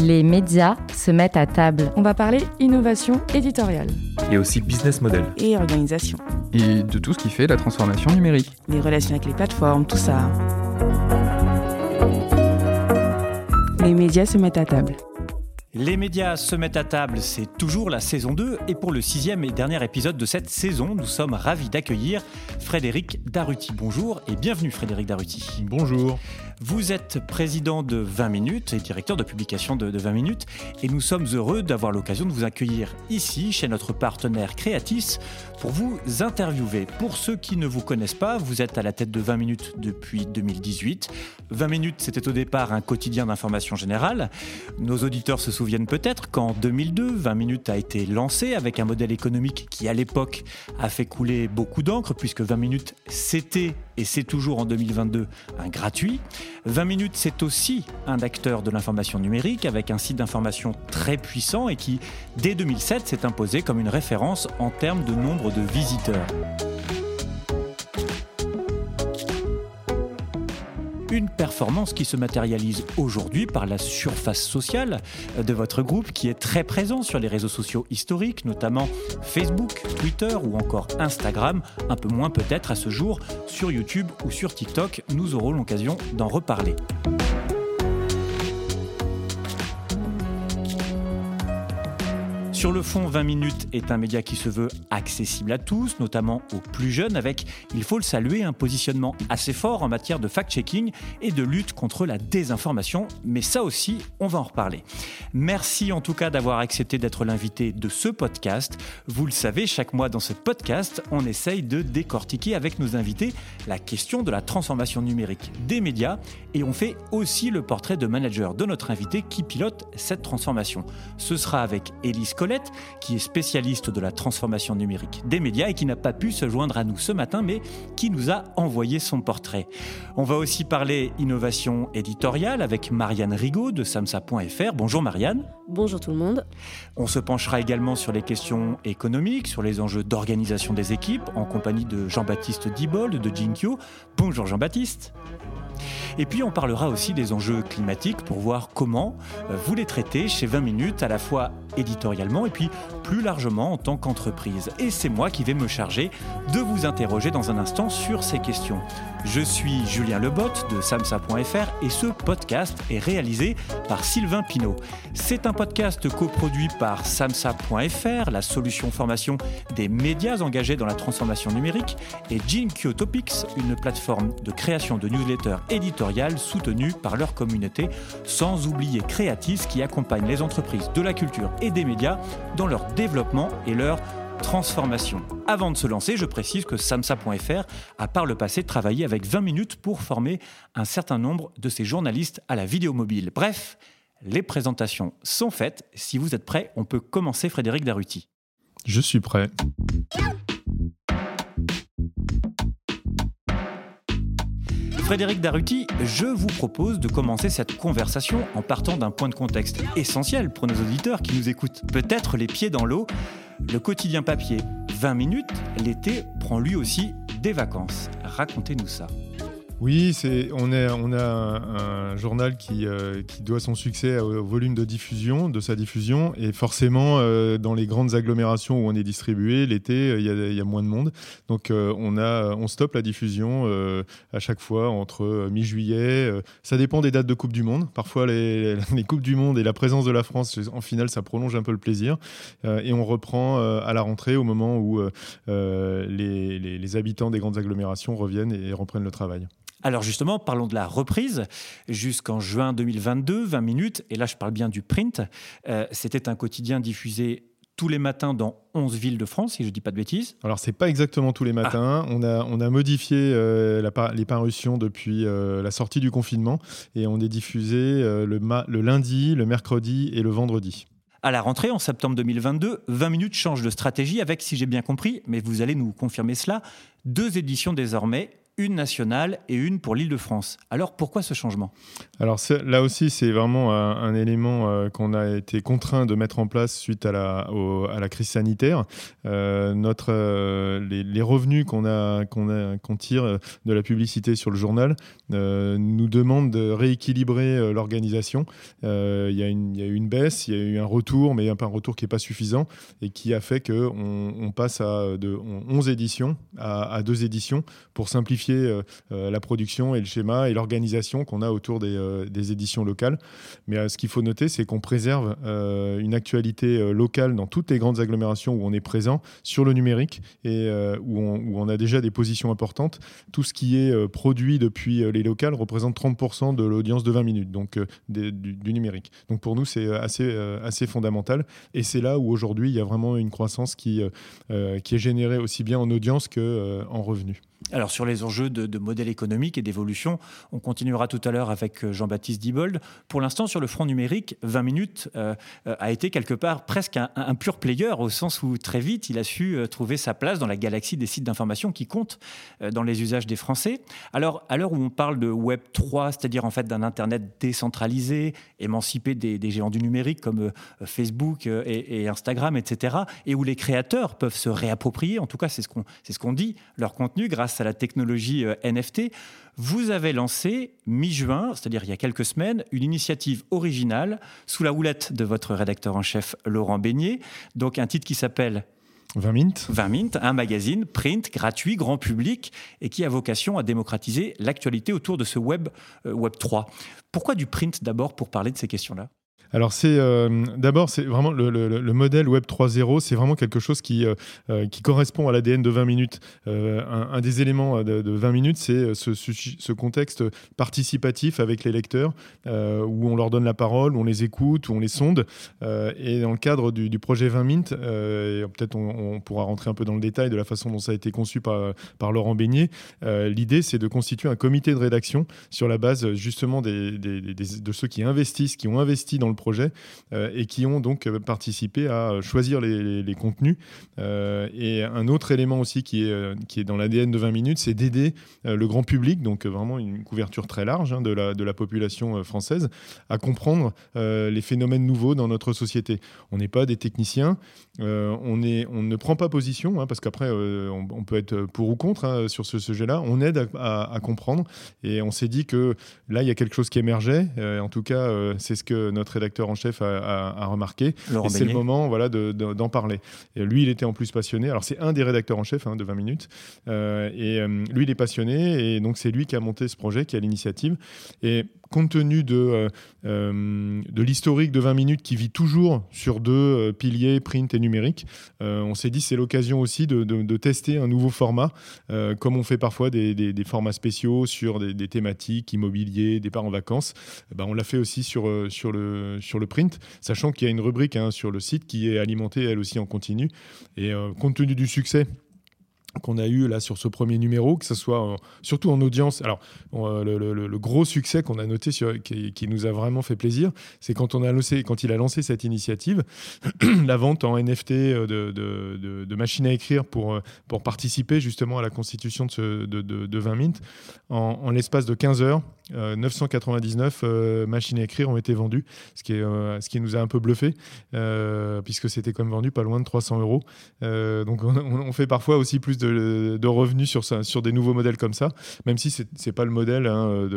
Les médias se mettent à table. On va parler innovation éditoriale. Et aussi business model. Et organisation. Et de tout ce qui fait la transformation numérique. Les relations avec les plateformes, tout ça. Les médias se mettent à table. Les médias se mettent à table, c'est toujours la saison 2 et pour le sixième et dernier épisode de cette saison, nous sommes ravis d'accueillir Frédéric Daruti. Bonjour et bienvenue Frédéric Daruti. Bonjour. Vous êtes président de 20 minutes et directeur de publication de, 20 minutes et nous sommes heureux d'avoir l'occasion de vous accueillir ici chez notre partenaire Creatis pour vous interviewer. Pour ceux qui ne vous connaissent pas, vous êtes à la tête de 20 minutes depuis 2018. 20 minutes, c'était au départ un quotidien d'information générale. Nos auditeurs se souviennent peut-être qu'en 2002, 20 minutes a été lancé avec un modèle économique qui à l'époque a fait couler beaucoup d'encre puisque 20 minutes c'était et c'est toujours en 2022 un gratuit. 20 minutes, c'est aussi un acteur de l'information numérique avec un site d'information très puissant et qui, dès 2007, s'est imposé comme une référence en termes de nombre de visiteurs. Une performance qui se matérialise aujourd'hui par la surface sociale de votre groupe qui est très présent sur les réseaux sociaux historiques, notamment Facebook, Twitter ou encore Instagram, un peu moins peut-être à ce jour sur YouTube ou sur TikTok. Nous aurons l'occasion d'en reparler. Sur le fond, 20 minutes est un média qui se veut accessible à tous, notamment aux plus jeunes, avec, il faut le saluer, un positionnement assez fort en matière de fact-checking et de lutte contre la désinformation. Mais ça aussi, on va en reparler. Merci en tout cas d'avoir accepté d'être l'invité de ce podcast. Vous le savez, chaque mois dans ce podcast, on essaye de décortiquer avec nos invités la question de la transformation numérique des médias et on fait aussi le portrait de manager de notre invité qui pilote cette transformation. Ce sera avec Élise Colette, qui est spécialiste de la transformation numérique des médias et qui n'a pas pu se joindre à nous ce matin, mais qui nous a envoyé son portrait. On va aussi parler innovation éditoriale avec Marianne Rigaud de samsa.fr. Bonjour Marianne. Bonjour tout le monde. On se penchera également sur les questions économiques, sur les enjeux d'organisation des équipes, en compagnie de Jean-Baptiste Dibold de Jinkyo. Bonjour Jean-Baptiste. Et puis on parlera aussi des enjeux climatiques pour voir comment euh, vous les traitez chez 20 minutes à la fois éditorialement et puis plus largement en tant qu'entreprise. Et c'est moi qui vais me charger de vous interroger dans un instant sur ces questions. Je suis Julien Lebotte de samsa.fr et ce podcast est réalisé par Sylvain Pinault. C'est un podcast coproduit par samsa.fr, la solution formation des médias engagés dans la transformation numérique, et Jinkyo Topics, une plateforme de création de newsletters éditoriales soutenue par leur communauté, sans oublier Creatis qui accompagne les entreprises de la culture et des médias dans leur développement et leur transformation. Avant de se lancer, je précise que samsa.fr a par le passé travaillé avec 20 minutes pour former un certain nombre de ses journalistes à la vidéo mobile. Bref, les présentations sont faites. Si vous êtes prêts, on peut commencer Frédéric Daruti. Je suis prêt. Frédéric Daruti, je vous propose de commencer cette conversation en partant d'un point de contexte essentiel pour nos auditeurs qui nous écoutent. Peut-être les pieds dans l'eau. Le quotidien papier 20 minutes, l'été prend lui aussi des vacances. Racontez-nous ça. Oui, c'est, on, est, on a un, journal qui, euh, qui, doit son succès au volume de diffusion, de sa diffusion, et forcément, euh, dans les grandes agglomérations où on est distribué, l'été, il y, a moins de monde. Donc, euh, on, a, on stoppe la diffusion à chaque fois entre mi-juillet. ça dépend des dates de Coupe du Monde. Parfois, les, les, Coupes du Monde et la présence de la France, en finale, ça prolonge un peu le plaisir. et on reprend à la rentrée au moment où les, les habitants des grandes agglomérations reviennent et reprennent le travail. Alors justement, parlons de la reprise. Jusqu'en juin 2022, 20 minutes, et là je parle bien du print, euh, c'était un quotidien diffusé tous les matins dans 11 villes de France, si je ne dis pas de bêtises. Alors, ce n'est pas exactement tous les ah. matins. On, a, on a modifié euh, les parutions depuis euh, la sortie du confinement et on est diffusé le, le lundi, le mercredi et le vendredi. À la rentrée, en septembre 2022, 20 minutes change de stratégie avec, si j'ai bien compris, mais vous allez nous confirmer cela, deux éditions désormais une nationale et une pour l'Île-de-France. Alors pourquoi ce changement? Alors là aussi, c'est vraiment un, élément euh, qu'on a été contraint de mettre en place suite à la, crise sanitaire. Euh, notre, euh, les, revenus qu'on qu'on tire de la publicité sur le journal nous demandent de rééquilibrer l'organisation. Il y, a eu une baisse, il y a eu un retour, mais pas un retour qui n'est pas suffisant et qui a fait qu'on on passe à de 11 éditions à, à deux éditions pour simplifier euh, euh, la production et le schéma et l'organisation qu'on a autour des, euh, éditions locales. Mais ce qu'il faut noter, c'est qu'on préserve une actualité locale dans toutes les grandes agglomérations où on est présent sur le numérique et où on, a déjà des positions importantes. Tout ce qui est produit depuis les locales représente 30% de l'audience de 20 minutes, donc du, numérique. Donc pour nous, c'est assez, fondamental. Et c'est là où aujourd'hui, il y a vraiment une croissance qui, qui est générée aussi bien en audience qu'en revenus. Alors sur les enjeux de, modèle économique et d'évolution, on continuera tout à l'heure avec euh, Jean-Baptiste Dibold. Pour l'instant, sur le front numérique, 20 minutes euh, euh, a été quelque part presque un, pur player au sens où très vite il a su trouver sa place dans la galaxie des sites d'information qui comptent dans les usages des Français. Alors à l'heure où on parle de Web 3, c'est-à-dire en fait d'un Internet décentralisé, émancipé des, géants du numérique comme Facebook et, Instagram, etc., et où les créateurs peuvent se réapproprier, en tout cas c'est ce qu'on ce qu'on dit, leur contenu grâce à la technologie euh, NFT, vous avez lancé mi-juin, c'est-à-dire il y a quelques semaines, une initiative originale sous la houlette de votre rédacteur en chef Laurent Beignet. Donc un titre qui s'appelle 20 Mint. 20 Mint, un magazine print gratuit, grand public, et qui a vocation à démocratiser l'actualité autour de ce web, euh, web 3. Pourquoi du print d'abord pour parler de ces questions-là? Alors c'est euh, d'abord c'est vraiment le, modèle Web 3.0, c'est vraiment quelque chose qui euh, euh, qui correspond à l'ADN de 20 minutes. Un, des éléments de, 20 minutes, c'est ce, contexte participatif avec les lecteurs, où on leur donne la parole, où on les écoute, où on les sonde. et dans le cadre du, projet 20 minutes, peut-être on, pourra rentrer un peu dans le détail de la façon dont ça a été conçu par, Laurent Beignet. L'idée, c'est de constituer un comité de rédaction sur la base justement de ceux qui investissent, qui ont investi dans le projet euh, et qui ont donc euh, participé à choisir les, contenus. Euh, et un autre élément aussi qui est, qui est dans l'ADN de 20 minutes, c'est d'aider le grand public, donc vraiment une couverture très large hein, de, la, de la population française, à comprendre les phénomènes nouveaux dans notre société. On n'est pas des techniciens, on, est, on ne prend pas position, hein, parce qu'après, on, peut être pour ou contre hein, sur ce sujet-là. On aide à, comprendre et on s'est dit que là, il y a quelque chose qui émergeait. en tout cas, c'est ce que notre rédacteur en chef a, remarqué. et c'est le moment voilà, d'en parler. Et lui, il était en plus passionné. Alors, c'est un des rédacteurs en chef hein, de 20 minutes. Euh, et euh, lui, il est passionné. Et donc, c'est lui qui a monté ce projet, qui a l'initiative. Et compte tenu de, euh, de l'historique de 20 minutes qui vit toujours sur deux piliers, print et numérique, on s'est dit c'est l'occasion aussi de, de, tester un nouveau format, comme on fait parfois des, des, formats spéciaux sur des, thématiques, immobilier, départ en vacances. Eh ben, on l'a fait aussi sur, le, print, sachant qu'il y a une rubrique hein, sur le site qui est alimentée elle aussi en continu. Et euh, compte tenu du succès qu'on a eu là sur ce premier numéro, que ce soit surtout en audience. Alors, euh, le, gros succès qu'on a noté, qui, nous a vraiment fait plaisir, c'est quand, quand il a lancé cette initiative, la vente en NFT euh, de, machines à écrire pour, euh, participer justement à la constitution de, ce, de, 20 Mint. En, l'espace de 15 heures, 999 machines à écrire ont été vendues, ce qui, est, ce qui nous a un peu bluffé, puisque c'était quand même vendu pas loin de 300 euros. donc, on, on fait parfois aussi plus de, revenus sur, des nouveaux modèles comme ça, même si ce n'est pas le modèle hein,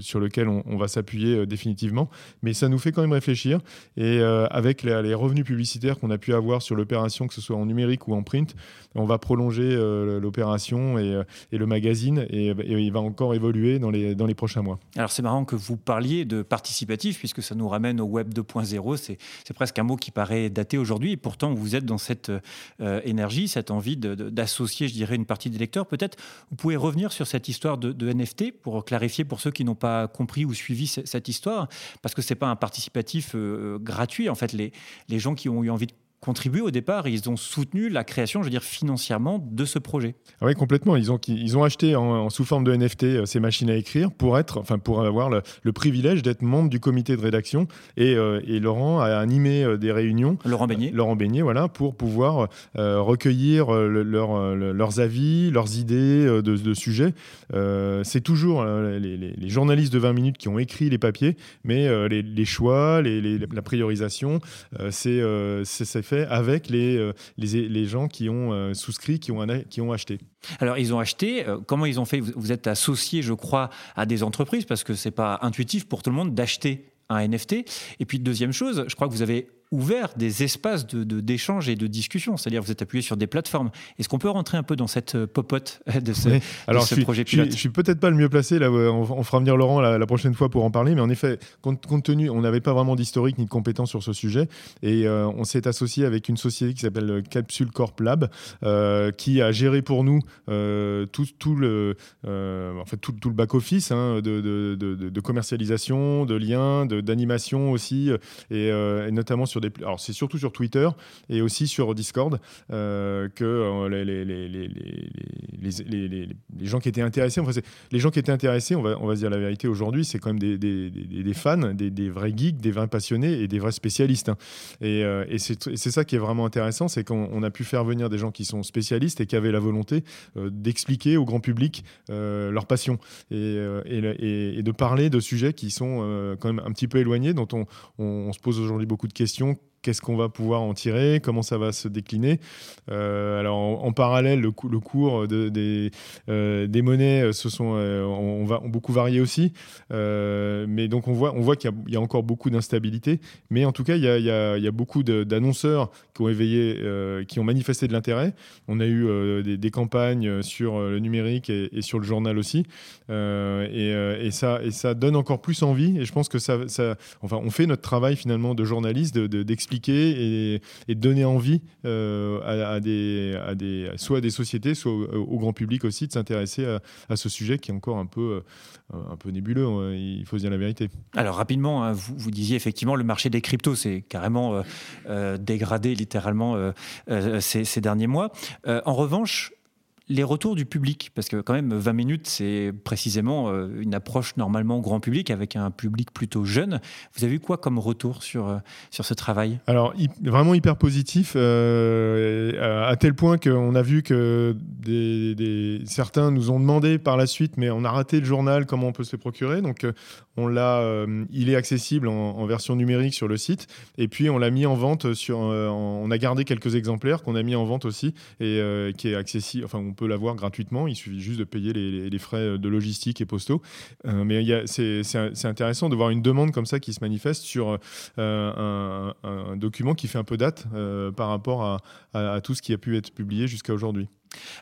sur lequel on, va s'appuyer euh, définitivement. Mais ça nous fait quand même réfléchir. Et euh, avec les, revenus publicitaires qu'on a pu avoir sur l'opération, que ce soit en numérique ou en print, on va prolonger euh, l'opération et, le magazine et, il va encore évoluer dans les prochains mois. Alors c'est marrant que vous parliez de participatif puisque ça nous ramène au web 2.0. C'est presque un mot qui paraît daté aujourd'hui et pourtant vous êtes dans cette énergie, cette envie d'associer je dirais, une partie des lecteurs. Peut-être vous pouvez revenir sur cette histoire de, NFT pour clarifier pour ceux qui n'ont pas compris ou suivi cette histoire, parce que c'est pas un participatif euh, gratuit. En fait, les, les gens qui ont eu envie de contribué au départ, ils ont soutenu la création, je veux dire, financièrement de ce projet. Ah oui, complètement. Ils ont, ils ont acheté en, sous forme de NFT euh, ces machines à écrire pour, être, enfin, pour avoir le, privilège d'être membre du comité de rédaction. Et, euh, et Laurent a animé euh, des réunions. Laurent Beignet. Laurent Beignet, voilà, pour pouvoir recueillir leurs avis, leurs idées de, de sujets. C'est toujours les, les, journalistes de 20 minutes qui ont écrit les papiers, mais les, choix, la priorisation, c'est avec les, euh, les, gens qui ont euh, souscrit, qui ont, qui ont acheté. Alors, ils ont acheté. Euh, comment ils ont fait? Vous, êtes associé, je crois, à des entreprises parce que c'est pas intuitif pour tout le monde d'acheter un NFT. Et puis, deuxième chose, je crois que vous avez ouvert des espaces d'échange de, et de discussion, c'est-à-dire vous êtes appuyé sur des plateformes. Est-ce qu'on peut rentrer un peu dans cette euh, popote de ce, Alors, je projet pilote Je, ne suis peut-être pas le mieux placé, là, on, fera venir Laurent la, prochaine fois pour en parler, mais en effet, compte, tenu, on n'avait pas vraiment d'historique ni de compétences sur ce sujet, et euh, on s'est associé avec une société qui s'appelle Capsule Corp Lab, euh, qui a géré pour nous tout, tout, le, en fait, tout, tout le back-office hein, de, de, de, commercialisation, de liens, d'animation aussi, et, et notamment sur alors c'est surtout sur Twitter et aussi sur Discord euh, que euh, les, gens qui étaient intéressés, enfin, les gens qui étaient intéressés, on va, on va dire la vérité aujourd'hui, c'est quand même des, fans, des, vrais geeks, des vrais passionnés et des vrais spécialistes. Hein. Et, euh, c'est ça qui est vraiment intéressant, c'est qu'on a pu faire venir des gens qui sont spécialistes et qui avaient la volonté d'expliquer au grand public leur passion et, et, de parler de sujets qui sont quand même un petit peu éloignés, dont on, on se pose aujourd'hui beaucoup de questions long qu'est-ce qu'on va pouvoir en tirer, comment ça va se décliner. Euh, alors en, parallèle, le, cours de, des, euh, des monnaies euh, se sont, on, va, ont beaucoup varié aussi. mais donc on voit, on voit qu'il y, a encore beaucoup d'instabilité. Mais en tout cas, il y a, beaucoup d'annonceurs qui ont éveillé, qui ont manifesté de l'intérêt. On a eu des, campagnes sur le numérique et, sur le journal aussi. Et, ça, donne encore plus envie. Et je pense que ça, enfin, on fait notre travail finalement de journaliste, d'expliquer expliquer et, donner envie euh, à, des, soit à des sociétés, soit au, grand public aussi de s'intéresser à, ce sujet qui est encore un peu, euh, un peu nébuleux, hein, il faut dire la vérité. Alors rapidement, hein, vous, vous, disiez effectivement le marché des cryptos s'est carrément euh, dégradé littéralement ces, derniers mois. en revanche, les retours du public, parce que quand même 20 minutes, c'est précisément euh, une approche normalement grand public avec un public plutôt jeune. Vous avez eu quoi comme retour sur, euh, sur ce travail? Alors, vraiment hyper positif, euh, à tel point qu'on a vu que certains nous ont demandé par la suite, mais on a raté le journal, comment on peut se le procurer. Donc, l'a, il est accessible en, version numérique sur le site, et puis on l'a mis en vente, sur, on a gardé quelques exemplaires qu'on a mis en vente aussi, et qui est accessible, enfin, on peut l'avoir gratuitement. Il suffit juste de payer les, frais de logistique et postaux. Euh, mais c'est intéressant de voir une demande comme ça qui se manifeste sur euh, un, document qui fait un peu date euh, par rapport à tout ce qui a pu être publié jusqu'à aujourd'hui.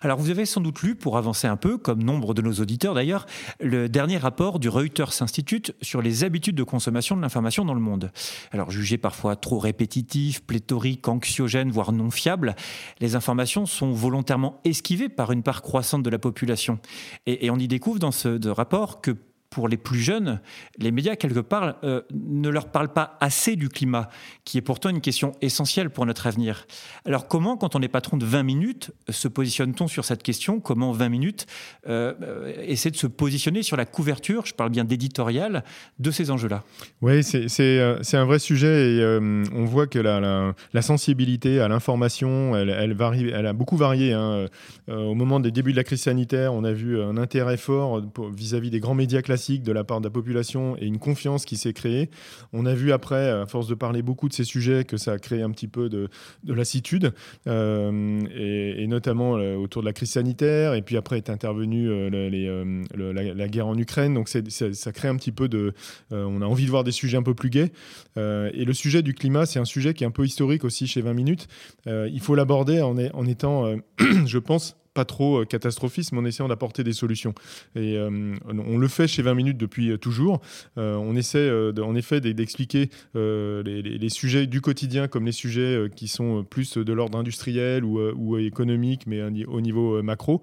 Alors vous avez sans doute lu, pour avancer un peu, comme nombre de nos auditeurs d'ailleurs, le dernier rapport du Reuters Institute sur les habitudes de consommation de l'information dans le monde. Alors jugé parfois trop répétitif, pléthorique, anxiogène, voire non fiable, les informations sont volontairement esquivées par une part croissante de la population. Et, on y découvre dans ce rapport que pour les plus jeunes, les médias, quelque part, euh, ne leur parlent pas assez du climat, qui est pourtant une question essentielle pour notre avenir. Alors comment, quand on est patron de 20 minutes, se positionne-t-on sur cette question? Comment 20 minutes euh, euh, essaie de se positionner sur la couverture, je parle bien d'éditorial, de ces enjeux-là? Oui, c'est un vrai sujet et on voit que la, sensibilité à l'information, elle a beaucoup varié. Hein. au moment des débuts de la crise sanitaire, on a vu un intérêt fort vis-à-vis -vis des grands médias classiques de la part de la population et une confiance qui s'est créée. On a vu après, à force de parler beaucoup de ces sujets, que ça a créé un petit peu de, lassitude, euh, et, notamment euh, autour de la crise sanitaire. Et puis après est intervenue euh, la, guerre en Ukraine. Donc ça crée un petit peu de... on a envie de voir des sujets un peu plus gais. et le sujet du climat, c'est un sujet qui est un peu historique aussi chez 20 minutes. il faut l'aborder en, étant, je pense, pas trop catastrophiste, mais en essayant d'apporter des solutions. Et on le fait chez 20 minutes depuis toujours. on essaie en effet d'expliquer les, sujets du quotidien comme les sujets qui sont plus de l'ordre industriel ou, économique, mais au niveau macro.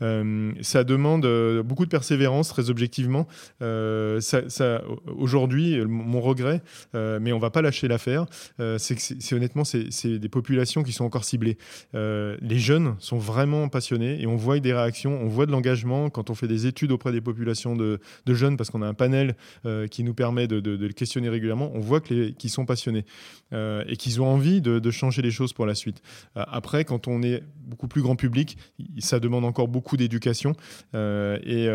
ça demande beaucoup de persévérance, très objectivement. ça, Aujourd'hui, mon regret, mais on va pas lâcher l'affaire, c'est que c'est honnêtement, c'est des populations qui sont encore ciblées. Euh, les jeunes sont vraiment passionnés et on voit des réactions, on voit de l'engagement quand on fait des études auprès des populations de, jeunes, parce qu'on a un panel euh, qui nous permet de, de, questionner régulièrement, on voit qu'ils sont passionnés euh, et qu'ils ont envie de, changer les choses pour la suite. après, quand on est beaucoup plus grand public, ça demande encore beaucoup d'éducation. et,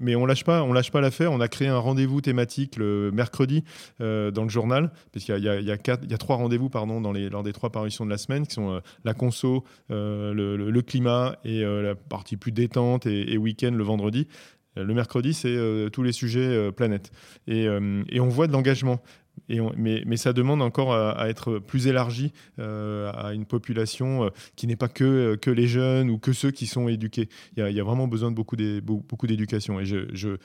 mais, on lâche pas, on lâche pas l'affaire. On a créé un rendez-vous thématique le mercredi dans le journal, parce qu'il y, a trois rendez-vous pardon, dans lors des trois parutions de la semaine, qui sont euh, la conso, euh, le, climat et euh, la partie plus détente et, week-end le vendredi. Le mercredi, c'est tous les sujets planète. Et, on voit de l'engagement. Mais, ça demande encore à, être plus élargi à une population qui n'est pas que, les jeunes ou que ceux qui sont éduqués. Il y a, vraiment besoin de beaucoup d'éducation. Et le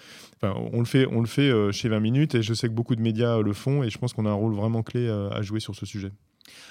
on le fait chez 20 minutes et je sais que beaucoup de médias le font et je pense qu'on a un rôle vraiment clé à jouer sur ce sujet.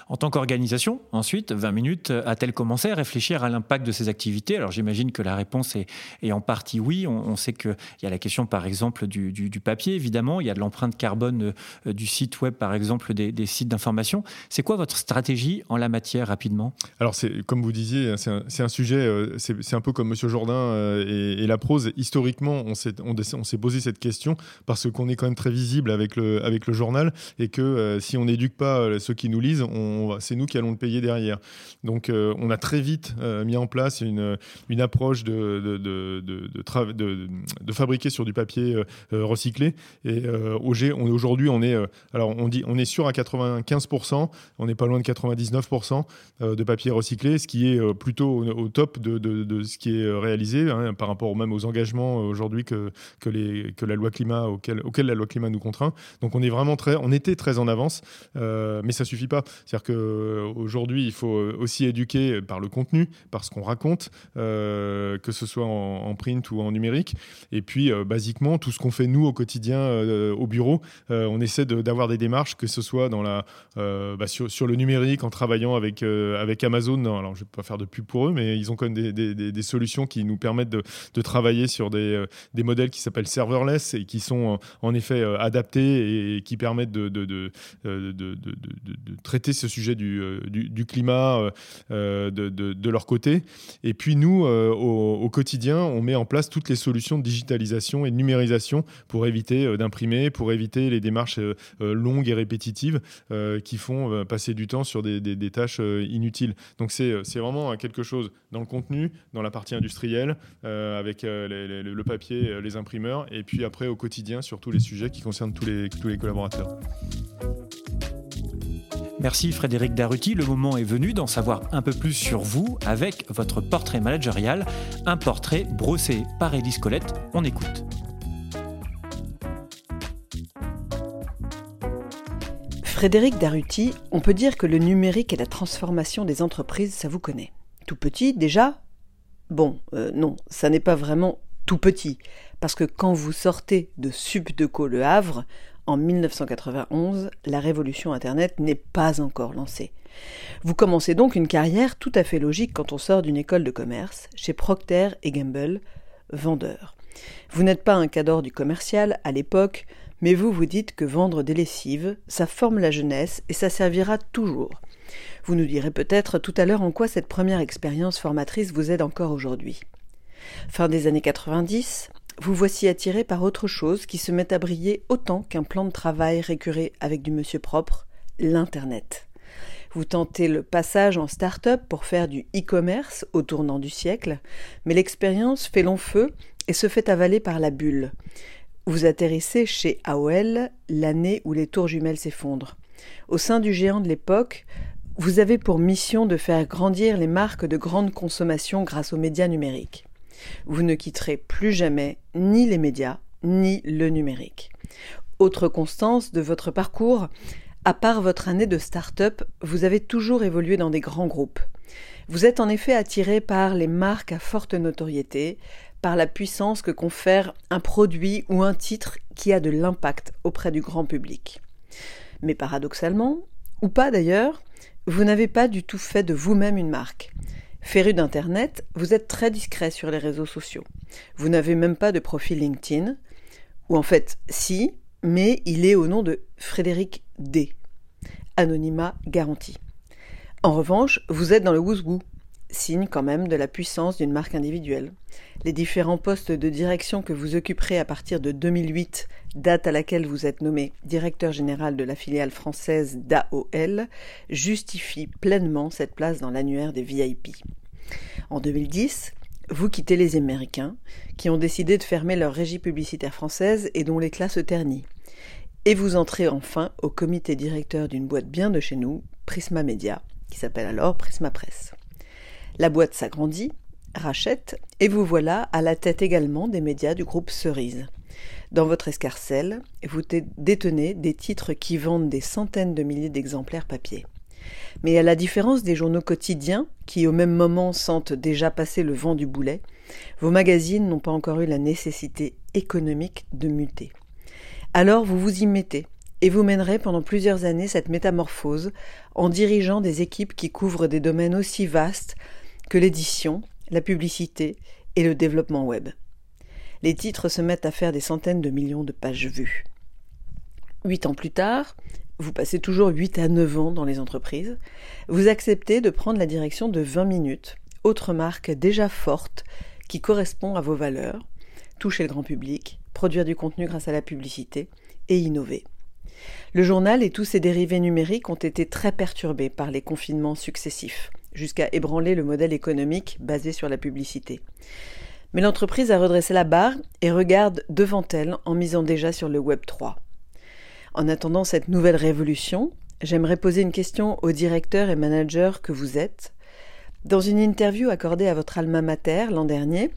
En tant qu'organisation, ensuite, 20 minutes, a-t-elle commencé à réfléchir à l'impact de ces activités? Alors j'imagine que la réponse est, en partie oui. On, sait qu'il y a la question, par exemple, du, papier, évidemment. Il y a de l'empreinte carbone euh, du site web, par exemple, des, sites d'information. C'est quoi votre stratégie en la matière, rapidement? Alors, c'est comme vous disiez, c'est un, sujet, euh, c'est un peu comme Monsieur Jourdain euh, et, la prose. Historiquement, on s'est posé cette question parce qu'on est quand même très visible avec le, avec le journal et que si on n'éduque pas ceux qui nous lisent, c'est nous qui allons le payer derrière. Donc euh, on a très vite euh, mis en place une, une approche de, de, fabriquer sur du papier euh, recyclé. Et aujourd'hui, on est, alors on dit, on est sûr à 95%, on n'est pas loin de 99% de papier recyclé, ce qui est plutôt au, top de, ce qui est réalisé hein, par rapport même aux engagements aujourd'hui que, que, la loi climat auquel la loi climat nous contraint. Donc on est vraiment très, on était très en avance, mais ça suffit pas. C'est-à-dire qu'aujourd'hui, il faut aussi éduquer par le contenu, par ce qu'on raconte, euh, que ce soit en, print ou en numérique. Et puis, euh, basiquement, tout ce qu'on fait nous au quotidien euh, au bureau, on essaie d'avoir des démarches, que ce soit bah, sur, le numérique, en travaillant avec, Amazon. alors, je ne vais pas faire de pub pour eux, mais ils ont quand même des, solutions qui nous permettent de, travailler sur des, modèles qui s'appellent serverless et qui sont en effet adaptés et, qui permettent de, de traiter ce sujet du, euh, du, climat euh, euh, de, de, leur côté. Et puis nous, au, quotidien, on met en place toutes les solutions de digitalisation et de numérisation pour éviter d'imprimer, pour éviter les démarches longues et répétitives qui font passer du temps sur des, des, tâches inutiles. Donc c'est vraiment quelque chose dans le contenu, dans la partie industrielle, avec le papier, les imprimeurs, et puis après au quotidien sur tous les sujets qui concernent tous les, tous les collaborateurs. Merci Frédéric Daruti. Le moment est venu d'en savoir un peu plus sur vous avec votre portrait managérial, un portrait brossé par Élise Colette. On écoute. Frédéric Daruti, on peut dire que le numérique et la transformation des entreprises, ça vous connaît. Tout petit déjà? Bon, euh, non, ça n'est pas vraiment tout petit, parce que quand vous sortez de Subdeco Le Havre, en 1991, la révolution Internet n'est pas encore lancée. Vous commencez donc une carrière tout à fait logique quand on sort d'une école de commerce, chez Procter et Gamble, vendeur. Vous n'êtes pas un cadre du commercial à l'époque, mais vous vous dites que vendre des lessives, ça forme la jeunesse et ça servira toujours. Vous nous direz peut-être tout à l'heure en quoi cette première expérience formatrice vous aide encore aujourd'hui. Fin des années 90, vous voici attiré par autre chose qui se met à briller autant qu'un plan de travail récuré avec du monsieur propre, l'Internet. Vous tentez le passage en start-up pour faire du e-commerce au tournant du siècle, mais l'expérience fait long feu et se fait avaler par la bulle. Vous atterrissez chez AOL l'année où les tours jumelles s'effondrent. Au sein du géant de l'époque, vous avez pour mission de faire grandir les marques de grande consommation grâce aux médias numériques. Vous ne quitterez plus jamais ni les médias, ni le numérique. Autre constance de votre parcours, À part votre année de start-up, vous avez toujours évolué dans des grands groupes. Vous êtes en effet attiré par les marques à forte notoriété, par la puissance que confère un produit ou un titre qui a de l'impact auprès du grand public. Mais paradoxalement, ou pas d'ailleurs, vous n'avez pas du tout fait de vous-même une marque. Féru d'Internet, vous êtes très discret sur les réseaux sociaux. Vous n'avez même pas de profil LinkedIn, ou en fait si, mais il est au nom de Frédéric D. Anonymat garanti. En revanche, vous êtes dans le wouzgou, signe quand même de la puissance d'une marque individuelle. Les différents postes de direction que vous occuperez à partir de 2008, date à laquelle vous êtes nommé directeur général de la filiale française d'AOL, justifient pleinement cette place dans l'annuaire des VIP. En 2010, vous quittez les Américains, qui ont décidé de fermer leur régie publicitaire française et dont l'éclat se ternit. Et vous entrez enfin au comité directeur d'une boîte bien de chez nous, Prisma Media, qui s'appelle alors Prisma Presse. La boîte s'agrandit, rachète, et vous voilà à la tête également des médias du groupe Cerise. Dans votre escarcelle, vous détenez des titres qui vendent des centaines de milliers d'exemplaires papier. Mais à la différence des journaux quotidiens, qui au même moment sentent déjà passer le vent du boulet, vos magazines n'ont pas encore eu la nécessité économique de muter. Alors vous vous y mettez, et vous mènerez pendant plusieurs années cette métamorphose en dirigeant des équipes qui couvrent des domaines aussi vastes que l'édition, la publicité et le développement web. Les titres se mettent à faire des centaines de millions de pages vues. Huit ans plus tard, vous passez toujours 8 à 9 ans dans les entreprises, vous acceptez de prendre la direction de 20 minutes, autre marque déjà forte qui correspond à vos valeurs, toucher le grand public, produire du contenu grâce à la publicité et innover. Le journal et tous ses dérivés numériques ont été très perturbés par les confinements successifs, jusqu'à ébranler le modèle économique basé sur la publicité. Mais l'entreprise a redressé la barre et regarde devant elle en misant déjà sur le Web 3. En attendant cette nouvelle révolution, j'aimerais poser une question au directeur et manager que vous êtes. Dans une interview accordée à votre alma mater l'an dernier,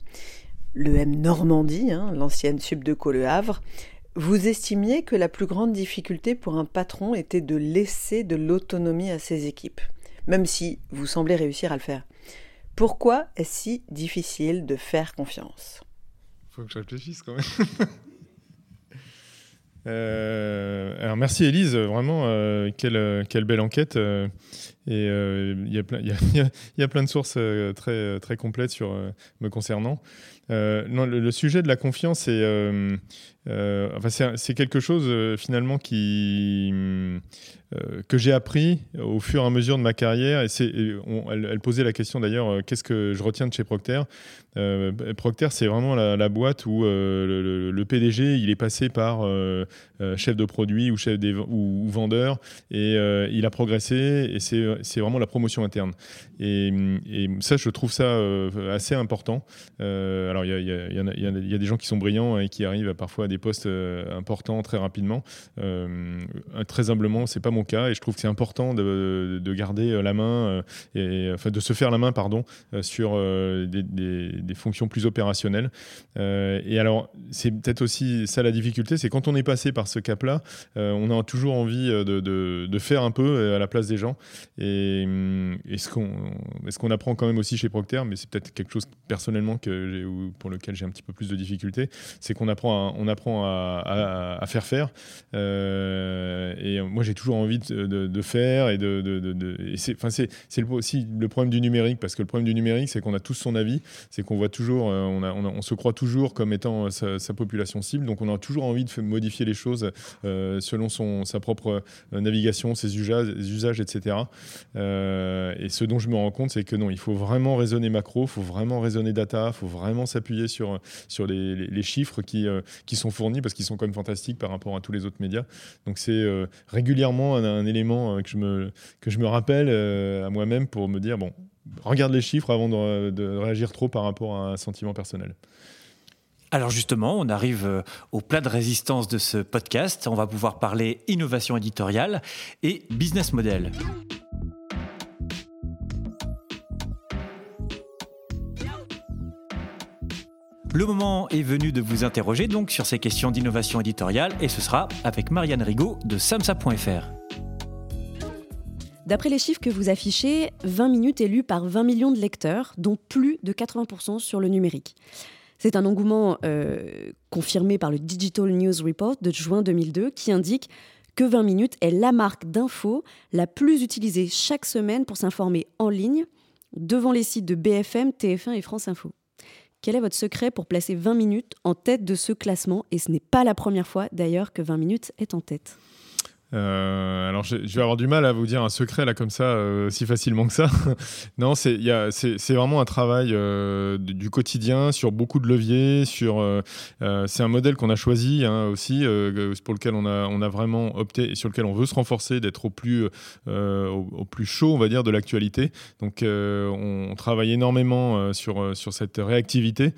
le M Normandie, hein, l'ancienne sub de Le Havre, vous estimiez que la plus grande difficulté pour un patron était de laisser de l'autonomie à ses équipes, même si vous semblez réussir à le faire. Pourquoi est-ce si difficile de faire confiance? Faut que je réfléchisse quand même. Euh, alors merci Elise, vraiment euh, quelle, quelle, belle enquête. Euh, et il y, a plein de sources très, très complètes sur, me concernant. non, le, sujet de la confiance, c'est enfin, quelque chose finalement qui euh, que j'ai appris au fur et à mesure de ma carrière. Et c'est, elle, posait la question d'ailleurs, euh, qu'est-ce que je retiens de chez Procter? Euh, Procter, c'est vraiment la, boîte où le, PDG, il est passé par chef de produit ou chef ou, vendeur, et il a progressé, et c'est, c'est vraiment la promotion interne. Et, ça, je trouve ça assez important. alors, il y y, a, y a, des gens qui sont brillants et qui arrivent parfois à des postes importants très rapidement. très humblement, c'est pas mon cas et je trouve que c'est important de, garder euh, la main, euh, et, enfin de se faire la main, pardon, euh, sur des, fonctions plus opérationnelles. et alors, c'est peut-être aussi ça la difficulté, c'est quand on est passé par ce cap-là, on a toujours envie de, faire un peu à la place des gens. Et, ce qu'on ce qu'on apprend quand même aussi chez Procter, mais c'est peut-être quelque chose personnellement que pour lequel j'ai un petit peu plus de difficultés, c'est qu'on apprend, à, on apprend à, faire faire. et moi, j'ai toujours envie de, faire et de, de, c'est c'est aussi le problème du numérique parce que le problème du numérique c'est qu'on a tous son avis c'est qu'on voit toujours euh, on, se croit toujours comme étant sa, population cible donc on a toujours envie de modifier les choses euh, selon son sa propre euh, navigation ses usages, usages etc et ce dont je me rends compte c'est que non il faut vraiment raisonner macro il faut vraiment raisonner data il faut vraiment s'appuyer sur sur les, les, chiffres qui qui sont fournis parce qu'ils sont quand même fantastiques par rapport à tous les autres médias donc c'est régulièrement un, élément euh, que je me, que je me rappelle euh, à moi-même pour me dire, bon, regarde les chiffres avant de, réagir trop par rapport à un sentiment personnel. Alors justement, on arrive euh, au plat de résistance de ce podcast. On va pouvoir parler innovation éditoriale et business model. Le moment est venu de vous interroger donc sur ces questions d'innovation éditoriale et ce sera avec Marianne Rigaud de samsa.fr. D'après les chiffres que vous affichez, 20 minutes est lu par 20 millions de lecteurs, dont plus de 80% sur le numérique. C'est un engouement euh, confirmé par le Digital News Report de juin 2002 qui indique que 20 minutes est la marque d'info la plus utilisée chaque semaine pour s'informer en ligne devant les sites de BFM, TF1 et France Info. Quel est votre secret pour placer 20 minutes en tête de ce classement? Et ce n'est pas la première fois d'ailleurs que 20 minutes est en tête. Euh, alors, je, vais avoir du mal à vous dire un secret là comme ça, euh, si facilement que ça. non, c'est vraiment un travail euh, du quotidien sur beaucoup de leviers. Sur, c'est un modèle qu'on a choisi hein, aussi, pour lequel on a, on a vraiment opté et sur lequel on veut se renforcer, d'être au plus, au, plus chaud, on va dire, de l'actualité. Donc, on, travaille énormément sur, sur cette réactivité.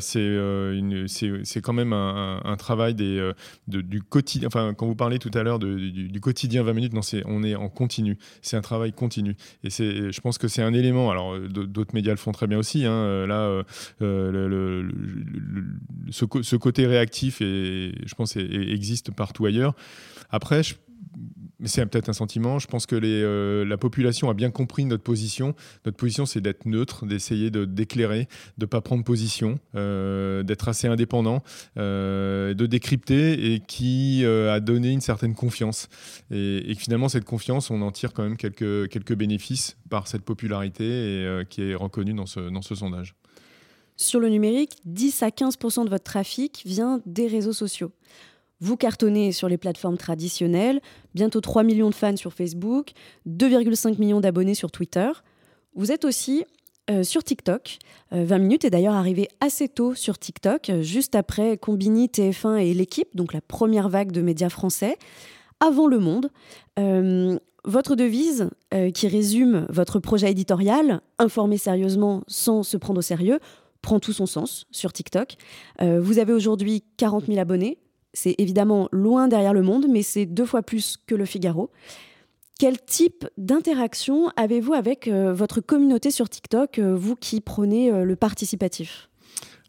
c'est quand même un, travail des, du quotidien. Enfin, quand vous parlez tout à l'heure de du, quotidien 20 minutes, non, c'est, on est en continu. C'est un travail continu. Et c'est, je pense que c'est un élément. Alors, euh, d'autres médias le font très bien aussi. Là, le, ce, côté réactif, je pense, existe partout ailleurs. Après, je c'est peut-être un sentiment. Je pense que euh, la population a bien compris notre position. Notre position, c'est d'être neutre, d'essayer de d'éclairer, de pas prendre position, euh, d'être assez indépendant, euh, de décrypter et qui a donné une certaine confiance. Et, finalement, cette confiance, on en tire quand même quelques bénéfices par cette popularité qui est reconnue dans ce sondage. Sur le numérique, 10 à 15% de votre trafic vient des réseaux sociaux. Vous cartonnez sur les plateformes traditionnelles, bientôt 3 millions de fans sur Facebook, 2,5 millions d'abonnés sur Twitter. Vous êtes aussi euh, sur TikTok. 20 euh, minutes est d'ailleurs arrivé assez tôt sur TikTok, juste après Combini, TF1 et l'équipe, donc la première vague de médias français, avant Le Monde. Euh, votre devise, qui résume votre projet éditorial, informer sérieusement sans se prendre au sérieux, prend tout son sens sur TikTok. vous avez aujourd'hui 40 000 abonnés, c'est évidemment loin derrière le monde, mais c'est deux fois plus que le Figaro. Quel type d'interaction avez-vous avec euh, votre communauté sur TikTok, euh, vous qui prenez euh, le participatif?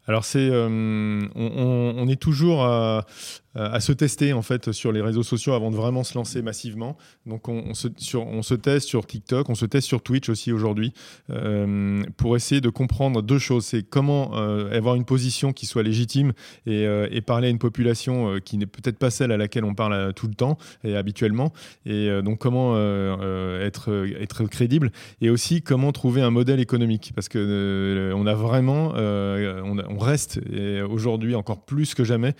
Alors c'est, on, est toujours à, euh, à se tester en fait sur les réseaux sociaux avant de vraiment se lancer massivement. Donc on, se, teste sur TikTok, on se teste sur Twitch aussi aujourd'hui euh, pour essayer de comprendre deux choses. C'est comment euh, avoir une position qui soit légitime et, parler à une population qui n'est peut-être pas celle à laquelle on parle tout le temps et habituellement. Et donc comment être, crédible et aussi comment trouver un modèle économique parce que on a vraiment, on, reste aujourd'hui encore plus que jamais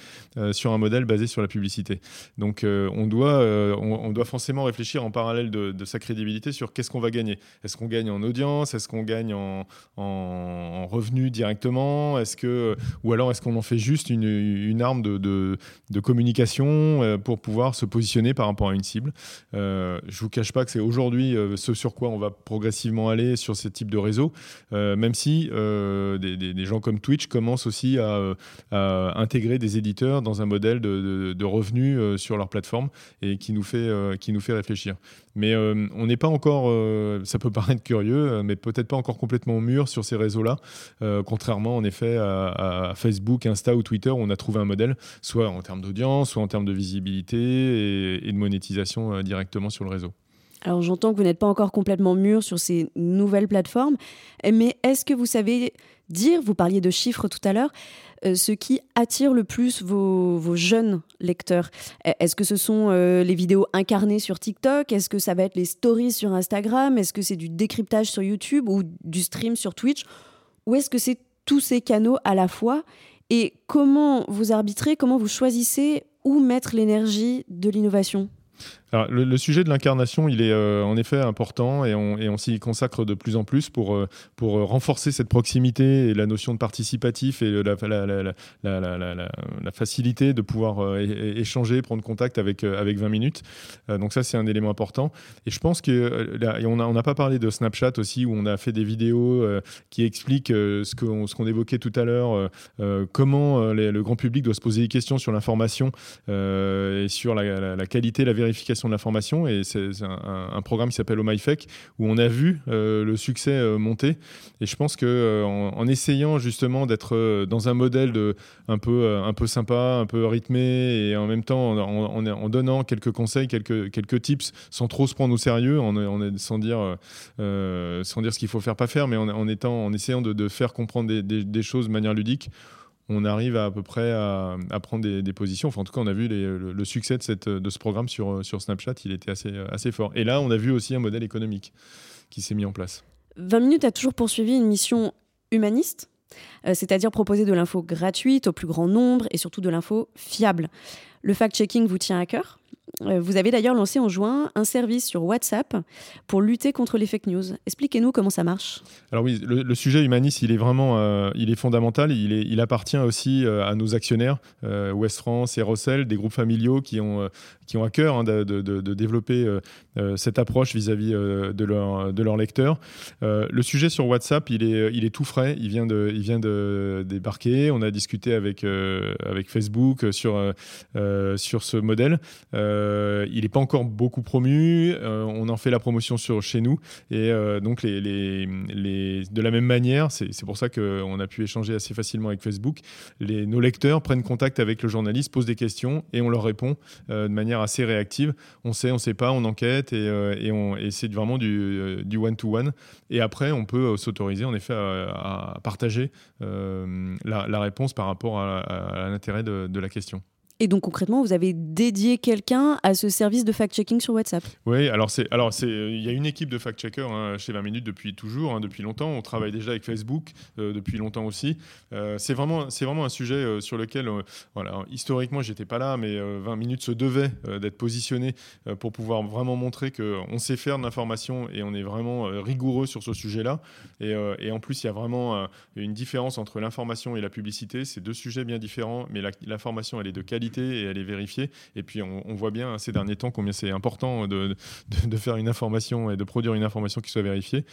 sur un modèle basé sur la publicité. Donc euh, on, doit, euh, on, doit forcément réfléchir en parallèle de, sa crédibilité sur qu'est-ce qu'on va gagner. Est-ce qu'on gagne en audience? Est-ce qu'on gagne en, en, revenus directement? Est-ce que, Ou alors est-ce qu'on en fait juste une, arme de, communication euh, pour pouvoir se positionner par rapport à une cible? Je ne vous cache pas que c'est aujourd'hui ce sur quoi on va progressivement aller sur ce type de réseau, même si des, des, gens comme Twitch commencent aussi à, à intégrer des éditeurs dans un modèle de de, revenus euh, sur leur plateforme et qui nous fait, euh, qui nous fait réfléchir. Mais euh, on n'est pas encore, ça peut paraître curieux, mais peut-être pas encore complètement mûr sur ces réseaux-là, contrairement en effet à, Facebook, Insta ou Twitter, où on a trouvé un modèle, soit en termes d'audience, soit en termes de visibilité et de monétisation directement sur le réseau. Alors j'entends que vous n'êtes pas encore complètement mûr sur ces nouvelles plateformes, mais est-ce que vous savez dire, vous parliez de chiffres tout à l'heure, ce qui attire le plus vos, jeunes lecteurs. E, Est-ce que ce sont euh, les vidéos incarnées sur TikTok? Est-ce que ça va être les stories sur Instagram? Est-ce que c'est du décryptage sur YouTube ou du stream sur Twitch? Ou est-ce que c'est tous ces canaux à la fois? Et comment vous arbitrez, comment vous choisissez où mettre l'énergie de l'innovation? Le, sujet de l'incarnation, il est euh, en effet important et on, s'y consacre de plus en plus pour, euh, pour renforcer cette proximité et la notion de participatif et la, facilité de pouvoir euh, échanger, prendre contact avec, avec 20 minutes. donc ça, c'est un élément important. Et je pense n'a on n'a pas parlé de Snapchat aussi, où on a fait des vidéos qui expliquent ce qu'on qu'on évoquait tout à l'heure, comment le grand public doit se poser des questions sur l'information et sur la, qualité, la vérification de l'information et c'est un, programme qui s'appelle OMyFake où on a vu le succès monter. Et je pense que en, essayant justement d'être dans un modèle de un peu un peu sympa, un peu rythmé et en même temps en, donnant quelques conseils, quelques quelques tips sans trop se prendre au sérieux, sans dire sans dire ce qu'il faut faire pas faire, mais en, étant en essayant de, faire comprendre des, choses de manière ludique on arrive à, peu près à, prendre des, positions. Enfin, en tout cas, on a vu le, succès de, ce programme sur, sur Snapchat, il était assez, assez fort. Et là, on a vu aussi un modèle économique qui s'est mis en place. 20 minutes a toujours poursuivi une mission humaniste, euh, c'est-à-dire proposer de l'info gratuite au plus grand nombre et surtout de l'info fiable. Le fact-checking vous tient à cœur? euh, vous avez d'ailleurs lancé en juin un service sur WhatsApp pour lutter contre les fake news. Expliquez-nous comment ça marche. Alors oui, le, sujet humaniste, il est vraiment, euh, il est fondamental. Il, est, il appartient aussi euh, à nos actionnaires, West France et Rossel, des groupes familiaux qui ont, qui ont à cœur hein, de, développer cette approche vis-à-vis de, leur, de leurs lecteurs. le sujet sur WhatsApp, il est, il est tout frais. Il vient de, il vient de débarquer. On a discuté avec, avec Facebook sur, sur ce modèle. Euh, il n'est pas encore beaucoup promu. Euh, on en fait la promotion sur, chez nous. Et euh, donc, les, les, de la même manière, c'est pour ça qu'on a pu échanger assez facilement avec Facebook. Les, nos lecteurs prennent contact avec le journaliste, posent des questions et on leur répond de manière assez réactive. On sait, on ne sait pas, on enquête et, et, c'est vraiment du one-to-one. Et après, on peut s'autoriser en effet à, partager la, réponse par rapport à, l'intérêt de la question. Et donc concrètement, vous avez dédié quelqu'un à ce service de fact-checking sur WhatsApp Oui, alors c'est alors c'est il y a une équipe de fact-checkers hein, chez 20 minutes depuis toujours, hein, depuis longtemps. On travaille déjà avec Facebook euh, depuis longtemps aussi. Euh, c'est vraiment c'est vraiment un sujet euh, sur lequel voilà historiquement j'étais pas là, mais 20 minutes se devait d'être positionné pour pouvoir vraiment montrer que on sait faire de l'information et on est vraiment rigoureux sur ce sujet-là. Et, et, en plus, il y a vraiment une différence entre l'information et la publicité. C'est deux sujets bien différents, mais l'information elle est de qualité et elle est vérifiée. Et puis on, voit bien ces derniers temps combien c'est important de, de, faire une information et de produire une information qui soit vérifiée.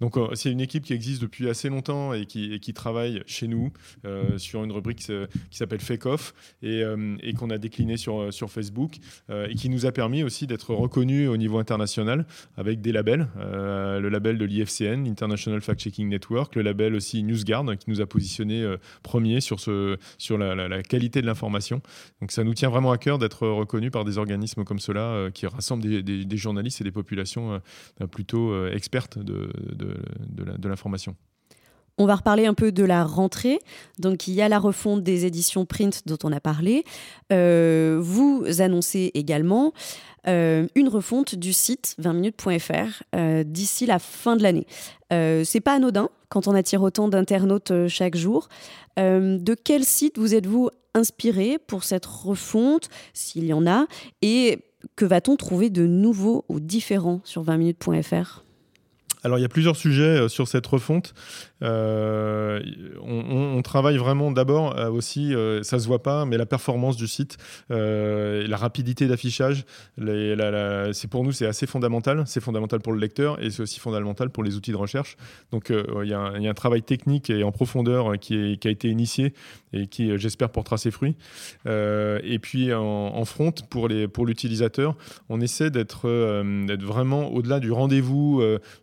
Donc euh, c'est une équipe qui existe depuis assez longtemps et qui, qui travaille chez nous euh, sur une rubrique qui s'appelle Fake Off et, euh, et qu'on a décliné sur, sur Facebook et qui nous a permis aussi d'être reconnus au niveau international avec des labels. le label de l'IFCN, International Fact Checking Network, le label aussi NewsGuard qui nous a positionné premier sur, ce, sur la qualité de l'information. Donc ça nous tient vraiment à cœur d'être reconnu par des organismes comme cela euh, qui rassemblent des, journalistes et des populations euh, plutôt euh, expertes de, l'information. On va reparler un peu de la rentrée. Donc, il y a la refonte des éditions print dont on a parlé. vous annoncez également une refonte du site 20minutes.fr d'ici la fin de l'année. c'est pas anodin quand on attire autant d'internautes chaque jour. de quel site vous êtes-vous inspiré pour cette refonte, s'il y en a, et que va-t-on trouver de nouveau ou différent sur 20minutes.fr alors il y a plusieurs sujets euh, sur cette refonte. Euh, on, travaille vraiment d'abord euh, aussi, ça se voit pas, mais la performance du site, la rapidité d'affichage, c'est pour nous c'est assez fondamental. C'est fondamental pour le lecteur et c'est aussi fondamental pour les outils de recherche. Donc il y, a un travail technique et en profondeur qui, a été initié et qui j'espère portera ses fruits. et puis en, front pour l'utilisateur, on essaie d'être vraiment au-delà du rendez-vous.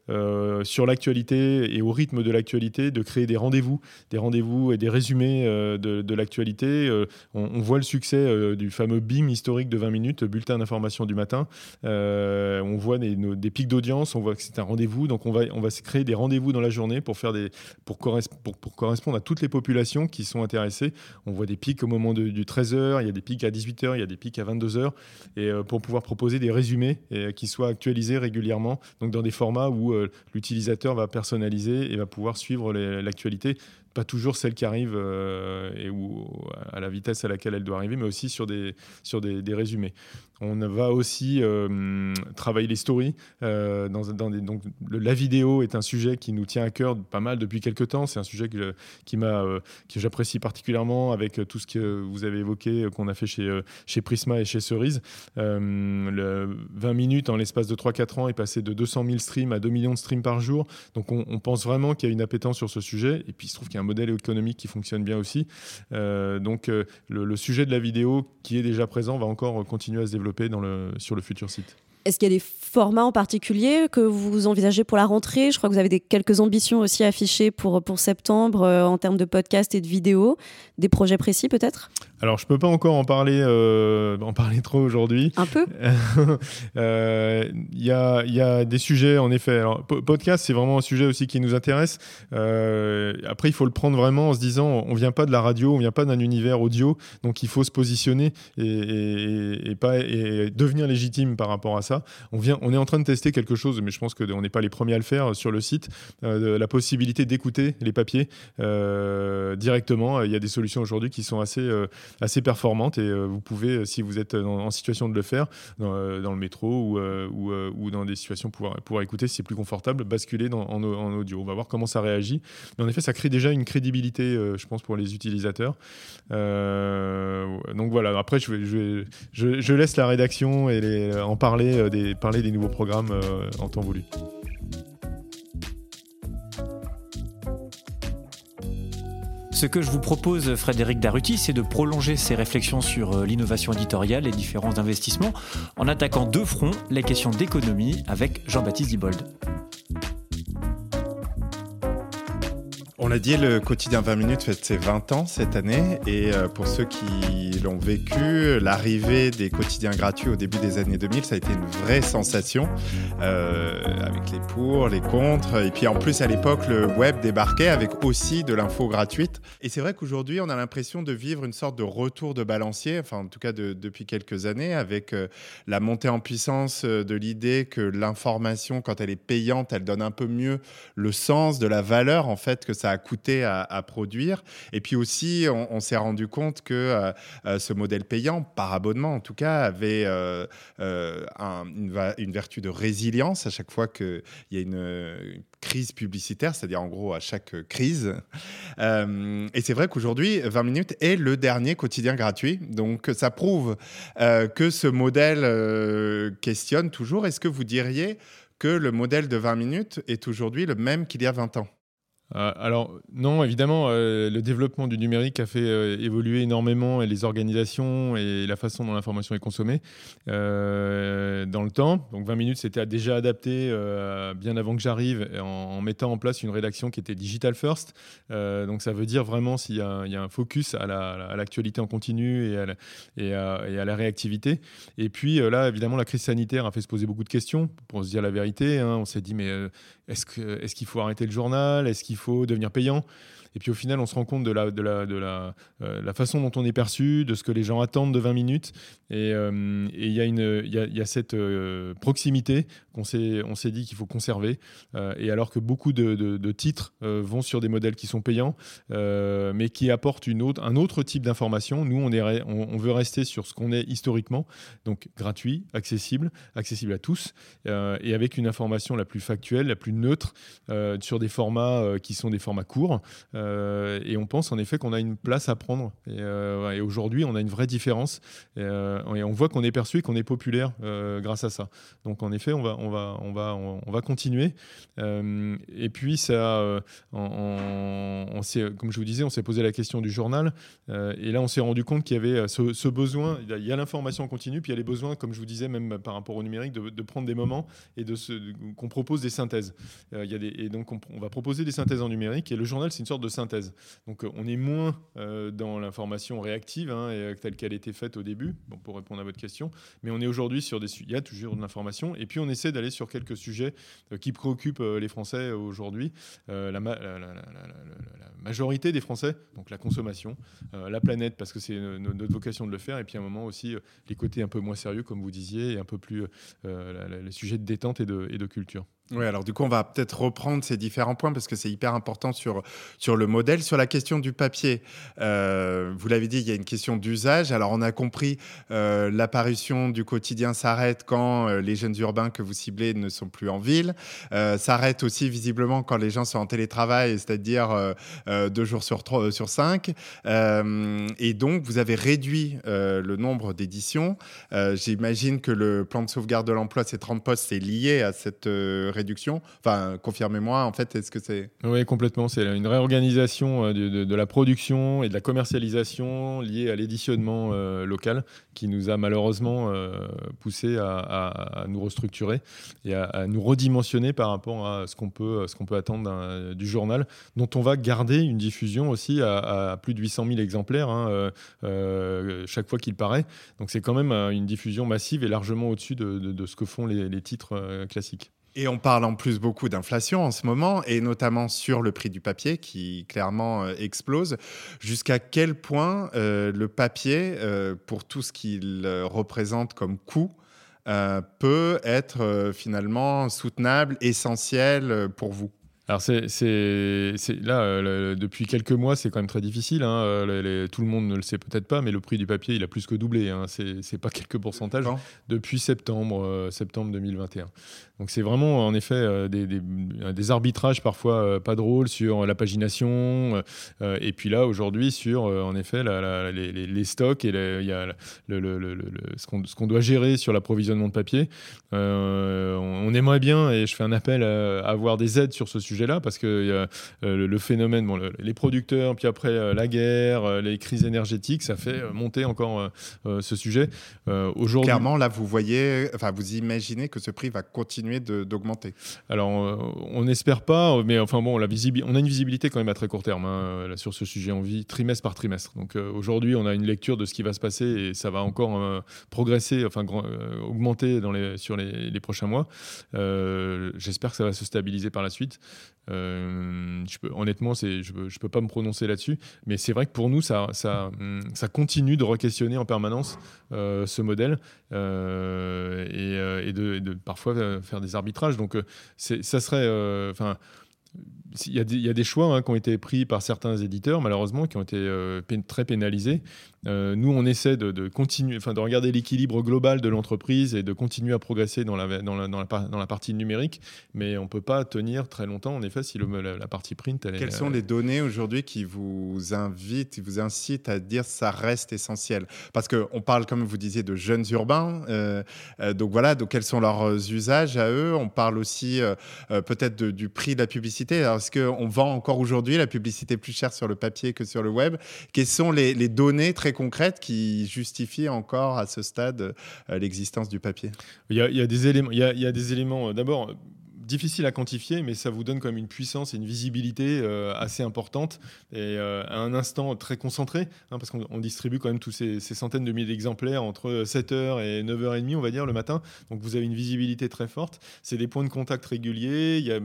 Euh, sur l'actualité et au rythme de l'actualité, de créer des rendez-vous, des rendez-vous et des résumés euh, de, l'actualité. Euh, on, voit le succès du fameux BIM historique de 20 minutes, bulletin d'information du matin. on voit des, pics d'audience, on voit que c'est un rendez-vous. Donc on va, on va créer des rendez-vous dans la journée pour, faire des, pour, pour, correspondre à toutes les populations qui sont intéressées. On voit des pics au moment du 13h, il y a des pics à 18h, il y a des pics à 22h. Et pour pouvoir proposer des résumés qui soient actualisés régulièrement, donc dans des formats où l'utilisateur va personnaliser et va pouvoir suivre l'actualité toujours celle qui arrive euh, et ou à la vitesse à laquelle elle doit arriver, mais aussi sur des, sur des, résumés. On va aussi euh, travailler les stories. Euh, donc, la vidéo est un sujet qui nous tient à cœur pas mal depuis quelques temps. C'est un sujet que, que j'apprécie particulièrement avec tout ce que vous avez évoqué, qu'on a fait chez, chez Prisma et chez Cerise. le 20 minutes en l'espace de 3-4 ans est passé de 200 000 streams à 2 millions de streams par jour. Donc on, on pense vraiment qu'il y a une appétence sur ce sujet. Et puis il se trouve qu'il y a un modèle économique qui fonctionne bien aussi. donc le, le, sujet de la vidéo qui est déjà présent va encore continuer à se développer sur le futur site. Est-ce qu'il y a des formats en particulier que vous envisagez pour la rentrée? Je crois que vous avez quelques ambitions aussi affichées pour, septembre euh, en termes de podcast et de vidéos. Des projets précis peut-être? Alors, je peux pas encore en parler, euh, en parler trop aujourd'hui. Un peu. Euh, il y, a, y, a, des sujets, en effet. Alors, podcast, c'est vraiment un sujet aussi qui nous intéresse. Euh, après, il faut le prendre vraiment en se disant, on vient pas de la radio, on vient pas d'un univers audio, donc il faut se positionner et, et, et, pas et devenir légitime par rapport à ça. On vient, on est en train de tester quelque chose, mais je pense qu'on n'est pas les premiers à le faire sur le site. Euh, la possibilité d'écouter les papiers euh, directement. Il y a des solutions aujourd'hui qui sont assez assez performante et euh, vous pouvez, euh, si vous êtes en, situation de le faire, dans, euh, le métro ou, ou, dans des situations pour pouvoir écouter si c'est plus confortable, basculer en, audio. On va voir comment ça réagit. Mais en effet, ça crée déjà une crédibilité, je pense, pour les utilisateurs. donc voilà, après, je, laisse la rédaction et en parler parler des nouveaux programmes en temps voulu. Ce que je vous propose, Frédéric Daruti, c'est de prolonger ces réflexions sur euh, l'innovation éditoriale et différents investissements en attaquant deux fronts, les questions d'économie avec Jean-Baptiste Dibold. On a dit, le quotidien 20 minutes fête ses 20 ans cette année. Et euh, pour ceux qui l'ont vécu, l'arrivée des quotidiens gratuits au début des années 2000, ça a été une vraie sensation, euh, avec les pour, les contre. Et puis en plus, à l'époque, le web débarquait avec aussi de l'info gratuite. Et c'est vrai qu'aujourd'hui, on a l'impression de vivre une sorte de retour de balancier, enfin en tout cas depuis quelques années, avec euh, la montée en puissance de l'idée que l'information, quand elle est payante, elle donne un peu mieux le sens de la valeur en fait que ça a coûté à, produire. Et puis aussi, on, s'est rendu compte que euh, euh, ce modèle payant, par abonnement en tout cas, avait euh, une, vertu de résilience à chaque fois qu'il y a une, crise publicitaire, c'est-à-dire en gros à chaque crise. et c'est vrai qu'aujourd'hui, 20 minutes est le dernier quotidien gratuit. Donc ça prouve que ce modèle questionne toujours. Est-ce que vous diriez que le modèle de 20 minutes est aujourd'hui le même qu'il y a 20 ans? Alors non, évidemment, euh, le développement du numérique a fait euh, évoluer énormément les organisations et la façon dont l'information est consommée dans le temps. Donc 20 minutes, c'était déjà adapté bien avant que j'arrive en, mettant en place une rédaction qui était digital first. donc ça veut dire vraiment s'il y, a un focus à l'actualité en continu et à la, réactivité. Et puis là, évidemment, la crise sanitaire a fait se poser beaucoup de questions pour se dire la vérité. Hein. On s'est dit mais est-ce qu'il faut arrêter le journal? Est-ce qu'il faut devenir payant et puis au final, on se rend compte de euh, la façon dont on est perçu, de ce que les gens attendent de 20 minutes. Et euh, il y, a cette euh, proximité qu'on s'est, dit qu'il faut conserver. et alors que beaucoup de, titres vont sur des modèles qui sont payants, mais qui apportent un autre type d'information, nous, on, veut rester sur ce qu'on est historiquement, donc gratuit, accessible, accessible à tous, et avec une information la plus factuelle, la plus neutre, sur des formats qui sont des formats courts. Euh, et on pense en effet qu'on a une place à prendre. Et, euh, aujourd'hui, on a une vraie différence. Euh, et, on voit qu'on est perçu et qu'on est populaire grâce à ça. Donc en effet, on va, on va, on va, on, va continuer. et puis ça, on, comme je vous disais, on s'est posé la question du journal. et là, on s'est rendu compte qu'il y avait ce, besoin. Il y a l'information continue, puis il y a les besoins, comme je vous disais, même par rapport au numérique, de, prendre des moments et de qu'on propose des synthèses. il y a des, et donc on, on va proposer des synthèses en numérique. Et le journal, c'est une sorte de synthèse. Donc euh, on est moins euh, dans l'information réactive, hein, et, euh, telle qu'elle était faite au début, pour répondre à votre question, mais on est aujourd'hui sur des il y a toujours de l'information, et puis on essaie d'aller sur quelques sujets qui préoccupent les Français aujourd'hui. La, majorité des Français, donc la consommation, la planète, parce que c'est notre vocation de le faire, et puis à un moment aussi les côtés un peu moins sérieux, comme vous disiez, et un peu plus les sujets de détente et de culture. Oui, alors du coup, on va peut-être reprendre ces différents points parce que c'est hyper important sur, sur le modèle. Sur la question du papier, euh, vous l'avez dit, il y a une question d'usage. Alors, on a compris, euh, l'apparition du quotidien s'arrête quand euh, les jeunes urbains que vous ciblez ne sont plus en ville. s'arrête aussi visiblement quand les gens sont en télétravail, c'est-à-dire deux jours sur, trois, sur cinq. et donc, vous avez réduit le nombre d'éditions. J'imagine que le plan de sauvegarde de l'emploi, ces 30 postes, c'est lié à cette réduction. Enfin, confirmez-moi, en fait, est-ce que c'est... Oui, complètement. C'est une réorganisation euh, de, la production et de la commercialisation liée à l'éditionnement euh, local qui nous a malheureusement euh, poussé à, nous restructurer et à, nous redimensionner par rapport à ce qu'on peut, attendre du journal, dont on va garder une diffusion aussi à, plus de 800 000 exemplaires hein, chaque fois qu'il paraît. Donc c'est quand même une diffusion massive et largement au-dessus de, ce que font les titres classiques. Et on parle en plus beaucoup d'inflation en ce moment, et notamment sur le prix du papier qui clairement euh, explose. Jusqu'à quel point euh, le papier, euh, pour tout ce qu'il représente comme coût, peut être finalement soutenable, essentiel pour vous? Alors c'est, là euh, depuis quelques mois c'est quand même très difficile. Hein, tout le monde ne le sait peut-être pas, mais le prix du papier il a plus que doublé. Hein, c'est, pas quelques pourcentages depuis septembre euh, septembre 2021. Donc c'est vraiment en effet des, des, arbitrages parfois pas drôles sur la pagination et puis là aujourd'hui sur en effet les, stocks et il y a le, qu'on, ce qu'on doit gérer sur l'approvisionnement de papier. on, aimerait bien et je fais un appel à avoir des aides sur ce sujet là parce que euh, le, phénomène, bon, les producteurs, puis après euh, la guerre, euh, les crises énergétiques, ça fait monter encore ce sujet. Aujourd'hui, clairement, là, vous voyez, enfin, vous imaginez que ce prix va continuer d'augmenter. Alors, on n'espère pas, mais enfin bon, on a une visibilité quand même à très court terme hein, sur ce sujet. On vit trimestre par trimestre. Donc aujourd'hui, on a une lecture de ce qui va se passer et ça va encore progresser, enfin augmenter les, sur les prochains mois. J'espère que ça va se stabiliser par la suite. Euh, honnêtement, je ne peux, pas me prononcer là-dessus, mais c'est vrai que pour nous, ça, ça continue de re-questionner en permanence euh, ce modèle euh, et, de, de, parfois faire des arbitrages. Donc, ça serait. Enfin il y, a des, il y, a des choix hein, qui ont été pris par certains éditeurs, malheureusement, qui ont été euh, très pénalisés. Euh, nous, on essaie de, de continuer, enfin, de regarder l'équilibre global de l'entreprise et de continuer à progresser dans la, dans la, dans la, dans la partie numérique, mais on ne peut pas tenir très longtemps, en effet, si le, la, partie print. Elle Quelles sont les données aujourd'hui qui vous invitent, qui vous incitent à dire ça reste essentiel? Parce qu'on parle, comme vous disiez, de jeunes urbains. Euh, donc voilà, donc quels sont leurs usages à eux? On parle aussi peut-être du prix de la publicité. Alors, parce qu'on vend encore aujourd'hui la publicité plus chère sur le papier que sur le web. Quelles sont les, données très concrètes qui justifient encore à ce stade euh, l'existence du papier? Il y, a, des éléments. Il y a des éléments. Euh, d'abord, difficile à quantifier, mais ça vous donne quand même une puissance et une visibilité euh, assez importante et euh, à un instant très concentré, hein, parce qu'on distribue quand même tous ces, centaines de milliers d'exemplaires entre 7h et 9h30, on va dire, le matin. Donc vous avez une visibilité très forte. C'est des points de contact réguliers. Il y a,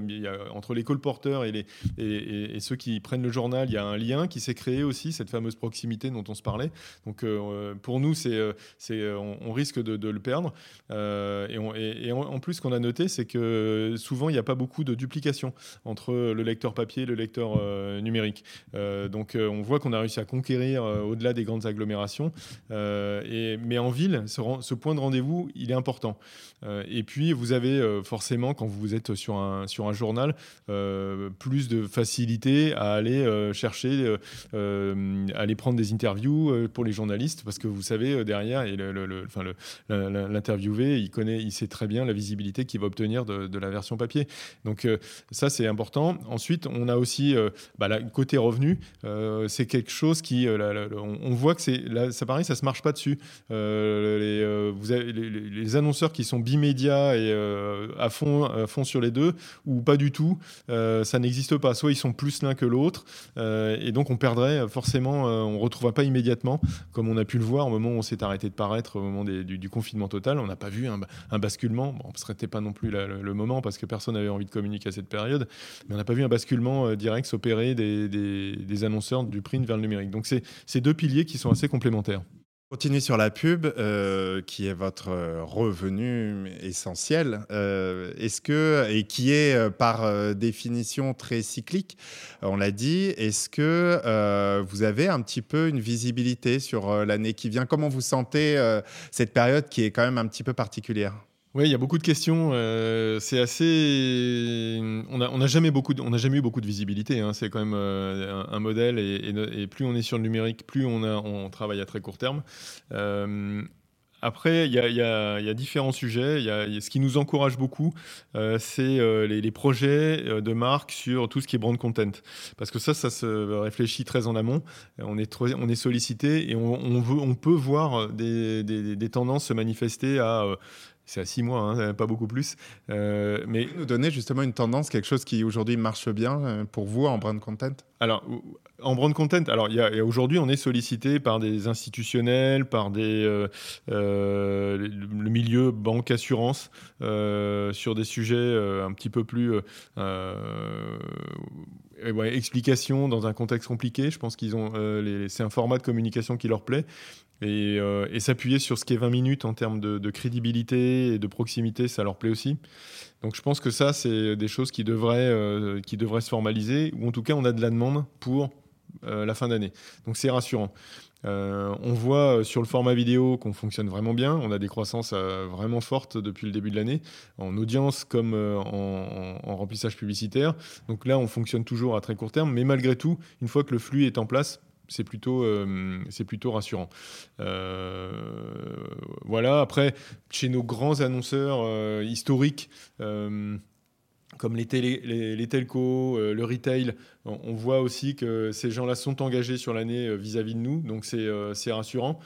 entre les colporteurs et, les, et, ceux qui prennent le journal, il y a un lien qui s'est créé aussi, cette fameuse proximité dont on se parlait. Donc euh, pour nous, c'est, c'est, on, risque de, le perdre. et, on, et, en, plus, ce qu'on a noté, c'est que souvent, souvent, il n'y a pas beaucoup de duplication entre le lecteur papier et le lecteur euh, numérique. Euh, donc, euh, on voit qu'on a réussi à conquérir au-delà des grandes agglomérations. et, mais en ville, ce, point de rendez-vous, il est important. et puis, vous avez forcément, quand vous êtes sur un, journal, plus de facilité à aller chercher, à aller prendre des interviews pour les journalistes, parce que vous savez, derrière, l'interviewé, il connaît, il sait très bien la visibilité qu'il va obtenir de, de la version papier Donc euh, ça, c'est important. Ensuite, on a aussi euh, bah, côté revenu. Euh, c'est quelque chose qui, on, voit que c'est, ça pareil, ça se marche pas dessus. les, annonceurs qui sont bimédias et à fond, à fond sur les deux, ou pas du tout, ça n'existe pas. Soit ils sont plus l'un que l'autre, et donc on perdrait forcément, on retrouvera pas immédiatement, comme on a pu le voir au moment où on s'est arrêté de paraître, au moment du, confinement total. On n'a pas vu un, basculement. Bon, ce serait pas non plus le, le moment parce que personne n'avait envie de communiquer à cette période, mais on n'a pas vu un basculement euh, direct s'opérer des, annonceurs du print vers le numérique. Donc c'est ces deux piliers qui sont assez complémentaires. Continuez sur la pub, euh, qui est votre revenu essentiel. Euh, est-ce que et qui est par définition très cyclique, on l'a dit. Est-ce que vous avez un petit peu une visibilité sur l'année qui vient? Comment vous sentez cette période qui est quand même un petit peu particulière? Oui, il y a beaucoup de questions. Euh, c'est assez. On n'a jamais, beaucoup on a jamais eu beaucoup de visibilité. Hein. C'est quand même euh, un, modèle. Et, plus on est sur le numérique, plus on, a, on travaille à très court terme. Euh, après, il y, a différents sujets. Y a, ce qui nous encourage beaucoup, c'est les, projets de marque sur tout ce qui est brand content. Parce que ça, ça se réfléchit très en amont. On est, on est sollicité et on, veut, on peut voir des tendances se manifester à c'est à six mois, hein, pas beaucoup plus. Euh, mais nous donner justement une tendance, quelque chose qui aujourd'hui marche bien euh, pour vous en brand content? Alors, en brand content, alors il y a, aujourd'hui, on est sollicité par des institutionnels, par des euh, euh le milieu banque assurance sur des sujets un petit peu plus ouais, explication dans un contexte compliqué. Je pense qu'ils ont, c'est un format de communication qui leur plaît. Euh, et, s'appuyer sur ce qui est 20 minutes en termes de, crédibilité et de proximité, ça leur plaît aussi. Donc je pense que ça, c'est des choses qui devraient, euh, qui devraient se formaliser, ou en tout cas, on a de la demande pour euh, la fin d'année. Donc c'est rassurant. on voit sur le format vidéo qu'on fonctionne vraiment bien. On a des croissances vraiment fortes depuis le début de l'année, en audience comme en, remplissage publicitaire. Donc là, on fonctionne toujours à très court terme, mais malgré tout, une fois que le flux est en place, c'est plutôt, euh, rassurant. Euh, voilà, après, chez nos grands annonceurs euh, historiques, comme les, télé, les, telcos, le retail, on, voit aussi que ces gens-là sont engagés sur l'année vis-à-vis de nous, donc c'est rassurant.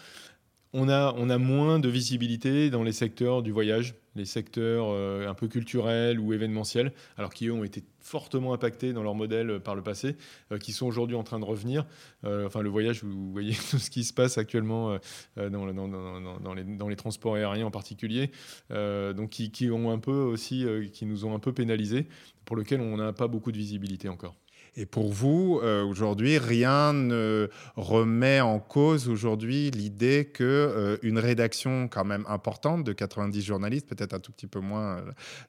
On a, moins de visibilité dans les secteurs du voyage, les secteurs un peu culturels ou événementiels, alors qui eux ont été fortement impactés dans leur modèle euh, par le passé, euh, qui sont aujourd'hui en train de revenir. Euh, enfin, le voyage, vous voyez tout ce qui se passe actuellement dans, dans, les, dans, les, transports aériens en particulier, donc qui, qui, ont un peu aussi, qui nous ont un peu pénalisés, pour lequel on n'a pas beaucoup de visibilité encore. Et pour vous, euh, aujourd'hui, rien ne remet en cause aujourd'hui l'idée que euh, une rédaction quand même importante de 90 journalistes, peut-être un tout petit peu moins euh,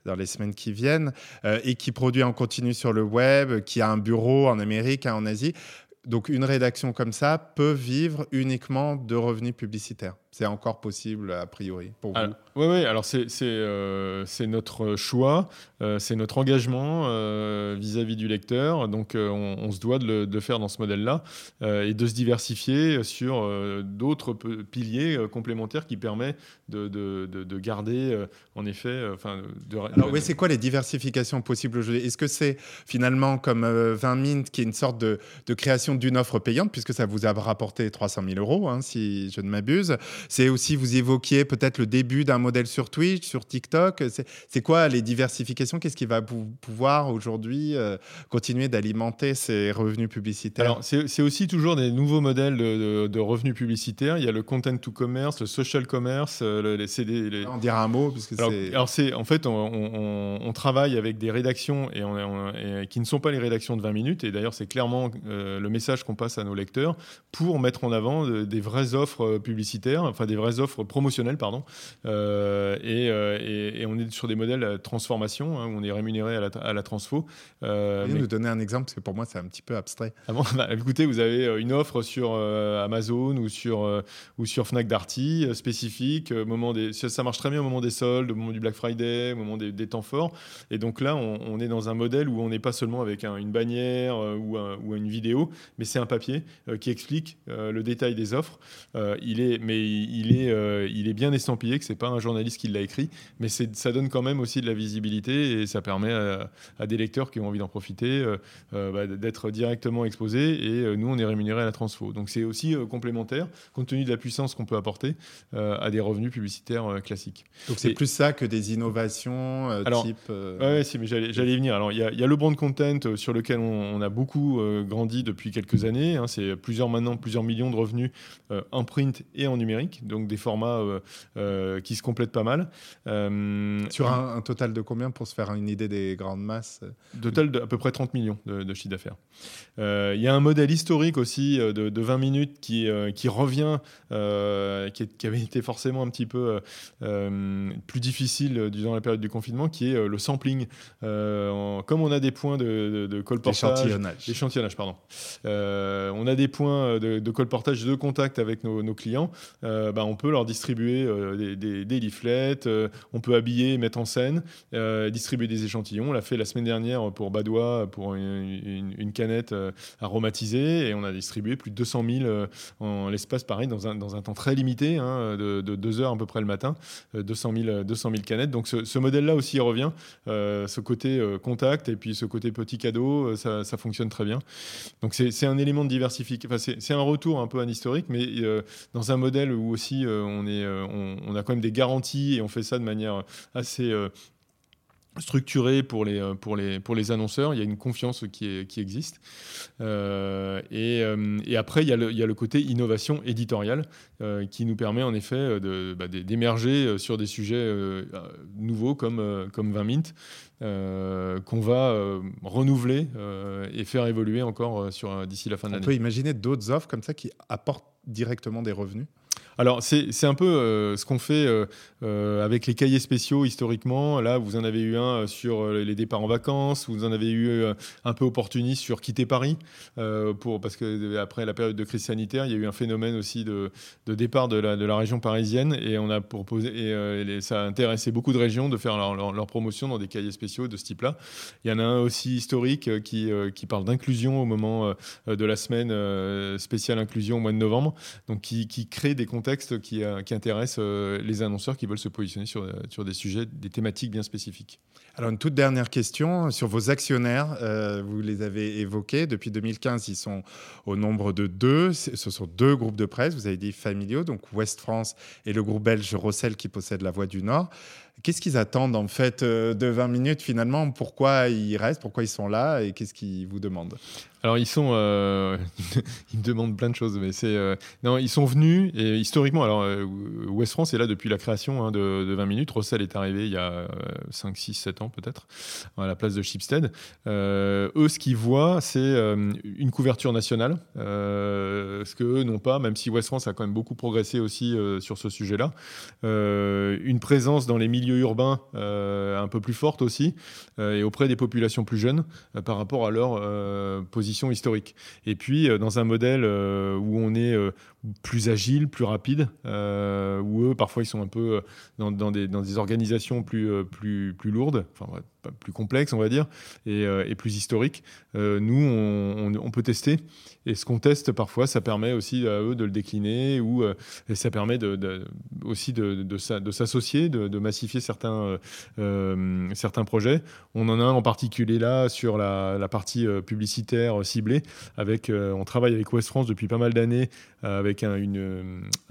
dans les semaines qui viennent, et qui produit en continu sur le web, qui a un bureau en Amérique, en Asie, donc une rédaction comme ça peut vivre uniquement de revenus publicitaires. C'est encore possible a priori pour vous? Oui, oui, alors c'est euh, notre choix, euh, c'est notre engagement euh, vis-à-vis du lecteur. Donc on, se doit de le de faire dans ce modèle-là et de se diversifier sur d'autres piliers complémentaires qui permettent de, de, de garder en effet. enfin alors oui, c'est quoi les diversifications possibles aujourd'hui? Est-ce que c'est finalement comme 20 Mint qui est une sorte de, création d'une offre payante puisque ça vous a rapporté 300 000 euros, hein, si je ne m'abuse c'est aussi, vous évoquiez peut-être le début d'un modèle sur Twitch, sur TikTok. C'est quoi les diversifications? Qu'est-ce qui va pouvoir aujourd'hui euh, continuer d'alimenter ces revenus publicitaires? Alors, c'est aussi toujours des nouveaux modèles de, revenus publicitaires. Il y a le content to commerce, le social commerce, euh, les CD. Les... On dira un mot parce que alors, c'est en fait, on, travaille avec des rédactions et, qui ne sont pas les rédactions de 20 minutes. Et d'ailleurs, c'est clairement euh, le message qu'on passe à nos lecteurs pour mettre en avant des vraies offres publicitaires enfin des vraies offres promotionnelles, pardon. Euh, euh, et, et, on est sur des modèles transformation, hein, où on est rémunéré à la, à la transfo. Euh, vous mais... nous donner un exemple, parce que pour moi, c'est un petit peu abstrait. Ah bah, écoutez, vous avez une offre sur Amazon ou sur, ou sur Fnac Darty spécifique. Moment des, ça marche très bien au moment des soldes, au moment du Black Friday, au moment des, temps forts. Et donc là, on, est dans un modèle où on n'est pas seulement avec une bannière ou, ou, une vidéo, mais c'est un papier qui explique le détail des offres. il est, mais il est, euh, il est bien estampillé, que c'est pas un journaliste qui l'a écrit, mais ça donne quand même aussi de la visibilité et ça permet à, des lecteurs qui ont envie d'en profiter euh, euh, bah, d'être directement exposés et nous on est rémunéré à la transfo. Donc c'est aussi complémentaire compte tenu de la puissance qu'on peut apporter à des revenus publicitaires classiques. Donc c'est plus ça que des innovations alors, type. Ouais, si, mais j'allais y venir. Alors il y, a le brand content sur lequel on, a beaucoup grandi depuis quelques années. Hein. c'est plusieurs maintenant plusieurs millions de revenus en print et en numérique donc des formats euh, euh, qui se complètent pas mal. Euh, Sur un, total de combien pour se faire une idée des grandes masses Total de à peu près 30 millions de, de chiffre d'affaires. Il y a un modèle historique aussi de, 20 minutes qui, qui revient, qui, avait été forcément un petit peu plus difficile durant la période du confinement, qui est le sampling. comme on a des points de, de, colportage, échantillonnage, pardon. on a des points de, colportage de contact avec nos, nos clients. Euh, bah, on peut leur distribuer euh, des, leaflets, on peut habiller, mettre en scène, distribuer des échantillons. On l'a fait la semaine dernière pour Badois, pour une, canette aromatisée, et on a distribué plus de 200 000 en l'espace, pareil, dans un, temps très limité, hein, de, de, deux heures à peu près le matin, 200 000, 200 000 canettes. Donc ce, modèle-là aussi revient, ce côté contact et puis ce côté petit cadeau, ça, ça fonctionne très bien. Donc c'est un élément de diversification. Enfin, c'est un retour un peu à un historique, mais euh, dans un modèle où aussi euh, on, est, euh, on, a quand même des garanties et on fait ça de manière assez structurée pour les, pour, les, pour les annonceurs. Il y a une confiance qui, qui existe. et, et, après, il y, a le, il y, a le, côté innovation éditoriale qui nous permet en effet bah, d'émerger sur des sujets nouveaux comme, comme 20 Mint. Euh, qu'on va euh, renouveler euh, et faire évoluer encore sur d'ici la fin de l'année. On peut imaginer d'autres offres comme ça qui apportent directement des revenus? Alors, c'est un peu euh, ce qu'on fait euh, euh, avec les cahiers spéciaux historiquement. Là, vous en avez eu un sur les départs en vacances, vous en avez eu un peu opportuniste sur quitter Paris, pour, parce que après la période de crise sanitaire, il y a eu un phénomène aussi de, départ de la, de la, région parisienne et on a proposé, et ça a intéressé beaucoup de régions de faire leur, promotion dans des cahiers spéciaux de ce type-là. Il y en a un aussi historique qui, qui parle d'inclusion au moment de la semaine spéciale inclusion au mois de novembre, donc qui, qui crée des contextes qui, euh, qui intéresse euh, les annonceurs qui veulent se positionner sur, euh, sur des sujets, des thématiques bien spécifiques. Alors, une toute dernière question sur vos actionnaires. vous les avez évoqués. Depuis 2015, ils sont au nombre de deux. Ce sont deux groupes de presse. Vous avez dit familiaux, donc Ouest France et le groupe belge Rossel qui possède la Voix du Nord. Qu'est-ce qu'ils attendent en fait de 20 minutes finalement? Pourquoi ils restent? Pourquoi ils sont là? Et qu'est-ce qu'ils vous demandent? Alors ils sont, euh, ils me demandent plein de choses, mais c'est euh, non, ils sont venus et historiquement, alors euh, West France est là depuis la création hein, de, 20 minutes. Rossel est arrivé il y a 5, 6, 7 ans peut-être à la place de Shipstead. eux, ce qu'ils voient, c'est une couverture nationale, ce que eux n'ont pas, même si West France a quand même beaucoup progressé aussi sur ce sujet-là. une présence dans les milieux urbains un peu plus forte aussi et auprès des populations plus jeunes par rapport à leur position historique. Et puis, euh, dans un modèle euh, où on est euh, plus agile, plus rapide, où eux, parfois, ils sont un peu dans, des, dans des, organisations plus, plus, plus lourdes, enfin, plus complexes, on va dire, et, et plus historiques. nous, on, peut tester. Et ce qu'on teste, parfois, ça permet aussi à eux de le décliner, ou et ça permet aussi de, s'associer, de, massifier certains, projets. On en a un en particulier là sur la, partie publicitaire ciblé. Avec, euh, on travaille avec West France depuis pas mal d'années euh, avec un,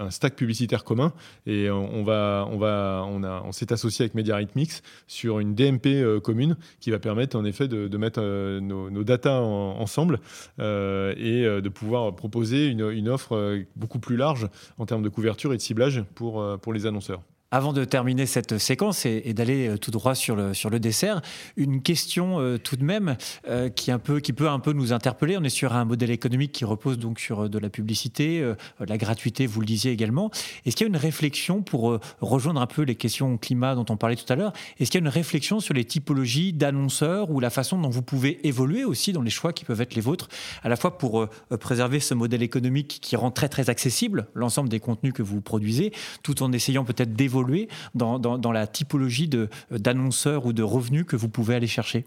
stack publicitaire commun et on, s'est associé avec MediaRite Mix sur une DMP euh, commune qui va permettre en effet de, mettre nos, nos data ensemble et de pouvoir proposer une, une, offre beaucoup plus large en termes de couverture et de ciblage pour, pour les annonceurs. Avant de terminer cette séquence et, d'aller euh, tout droit sur le, sur le dessert, une question euh, tout de même euh, qui, un peu, qui peut un peu nous interpeller. On est sur un modèle économique qui repose donc sur de la publicité, la gratuité, vous le disiez également. Est-ce qu'il y a une réflexion pour rejoindre un peu les questions climat dont on parlait tout à l'heure? Est-ce qu'il y a une réflexion sur les typologies d'annonceurs ou la façon dont vous pouvez évoluer aussi dans les choix qui peuvent être les vôtres, à la fois pour préserver ce modèle économique qui rend très très accessible l'ensemble des contenus que vous produisez, tout en essayant peut-être d'évoluer dans, la typologie d'annonceurs ou de revenus que vous pouvez aller chercher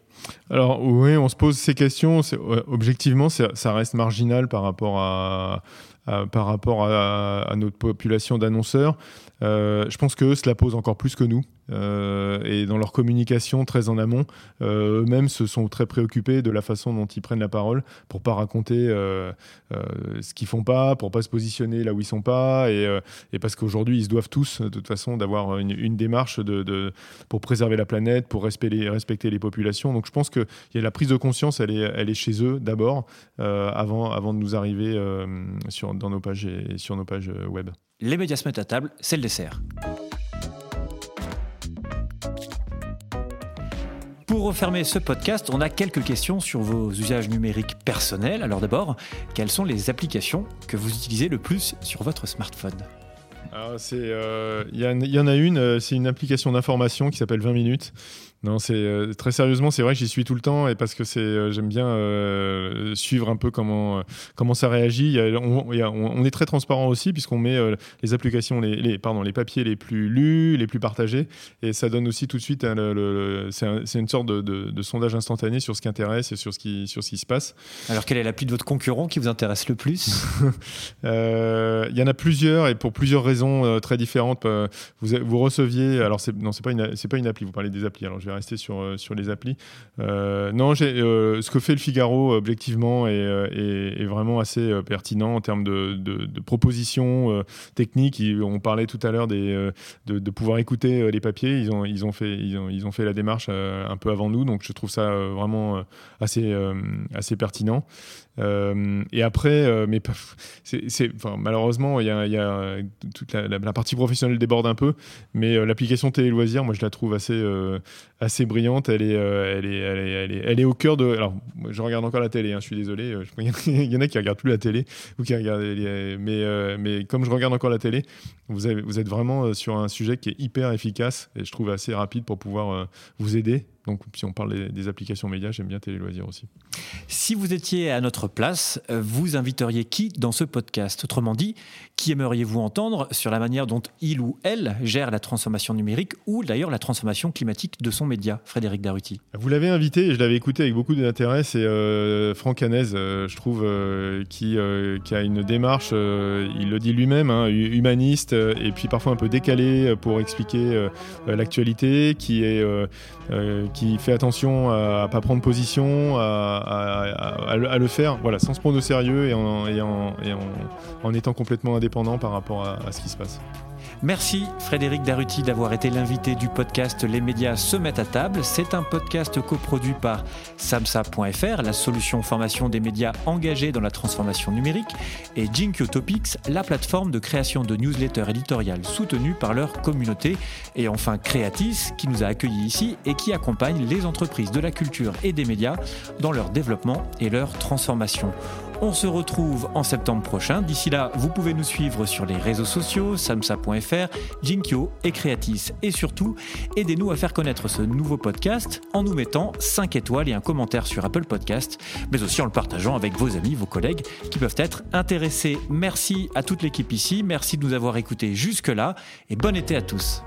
Alors oui, on se pose ces questions. Objectivement, ça reste marginal par rapport à, par rapport à, notre population d'annonceurs. Euh, je pense qu'eux se la posent encore plus que nous. Euh, et dans leur communication très en amont, euh, eux-mêmes se sont très préoccupés de la façon dont ils prennent la parole pour pas raconter ce qu'ils font pas, pour pas se positionner là où ils sont pas, et, parce qu'aujourd'hui ils se doivent tous de toute façon d'avoir une, démarche de, pour préserver la planète, pour respecter les, populations. Donc je pense que y a la prise de conscience, elle est, elle est chez eux d'abord, avant, avant de nous arriver sur, dans nos pages et sur nos pages web. Les médias se mettent à table, c'est le dessert. Pour refermer ce podcast, on a quelques questions sur vos usages numériques personnels. Alors d'abord, quelles sont les applications que vous utilisez le plus sur votre smartphone il euh, y, en a une, euh, c'est une application d'information qui s'appelle 20 minutes, Non, c'est euh, très sérieusement, c'est vrai que j'y suis tout le temps et parce que c'est, euh, j'aime bien euh, suivre un peu comment comment ça réagit. Il y a- on, il y a- on- on est très transparent aussi puisqu'on met les applications, les, les- pardon, les papiers les plus lus, les plus partagés et ça donne aussi tout de suite hein, c'est un- c'est une sorte de, de- de sondage instantané sur ce qui intéresse et sur ce qui sur ce qui se passe. Alors, quelle est l'appli de votre concurrent qui vous intéresse le plus? Il y en a plusieurs et pour plusieurs raisons très différentes. Vous, vous receviez, alors c'est, non, c'est pas une, c'est pas une appli. Vous parlez des applis. Alors je vais rester sur euh, sur les applis. Euh, non, euh, ce que fait le Figaro objectivement est, est- vraiment assez pertinent en termes de, de- propositions techniques. On parlait tout à l'heure de, de pouvoir écouter les papiers. Ils ont ils ont fait ils ont, ils ont fait la démarche un peu avant nous. Donc je trouve ça vraiment assez assez pertinent. Euh, et après, euh, mais malheureusement, il y a, toute la, partie professionnelle déborde un peu, mais euh, l'application télé loisirs, moi, je la trouve assez, assez brillante. Elle est, elle est, elle est, elle est, elle est au cœur de. Alors, je regarde encore la télé. hein, je suis désolé. Il y en a qui regardent plus la télé ou qui regardent. mais, mais comme je regarde encore la télé, vous, êtes vraiment sur un sujet qui est hyper efficace et je trouve assez rapide pour pouvoir vous aider. Donc, si on parle des, des applications médias, j'aime bien télé loisirs aussi. Si vous étiez à notre place, euh, vous inviteriez qui dans ce podcast? Autrement dit, qui aimeriez-vous entendre sur la manière dont il ou elle gère la transformation numérique ou d'ailleurs la transformation climatique de son média? Frédéric Daruti. Vous l'avez invité et je l'avais écouté avec beaucoup d'intérêt. C'est euh, Franck Hanez, euh, je trouve, euh, qui, euh, qui a une démarche, euh, il le dit lui-même, hein, hu- humaniste et puis parfois un peu décalé euh, pour expliquer l'actualité, qui, est, euh, euh, qui fait attention à ne pas prendre position, à, le- faire voilà, sans se prendre au sérieux et en, étant complètement indépendant par rapport à ce qui se passe. Merci Frédéric Daruti d'avoir été l'invité du podcast Les médias se mettent à table. C'est un podcast coproduit par samsa.fr, la solution formation des médias engagés dans la transformation numérique, et Jinkyo Topics, la plateforme de création de newsletters éditoriales soutenue par leur communauté. Et enfin Creatis, qui nous a accueillis ici et qui accompagne les entreprises de la culture et des médias dans leur développement et leur transformation. On se retrouve en septembre prochain. D'ici là, vous pouvez nous suivre sur les réseaux sociaux, samsa.fr, Jinkyo et Creatis. Et surtout, aidez-nous à faire connaître ce nouveau podcast en nous mettant 5 étoiles et un commentaire sur Apple Podcast, mais aussi en le partageant avec vos amis, vos collègues qui peuvent être intéressés. Merci à toute l'équipe ici, merci de nous avoir écoutés jusque-là et bon été à tous.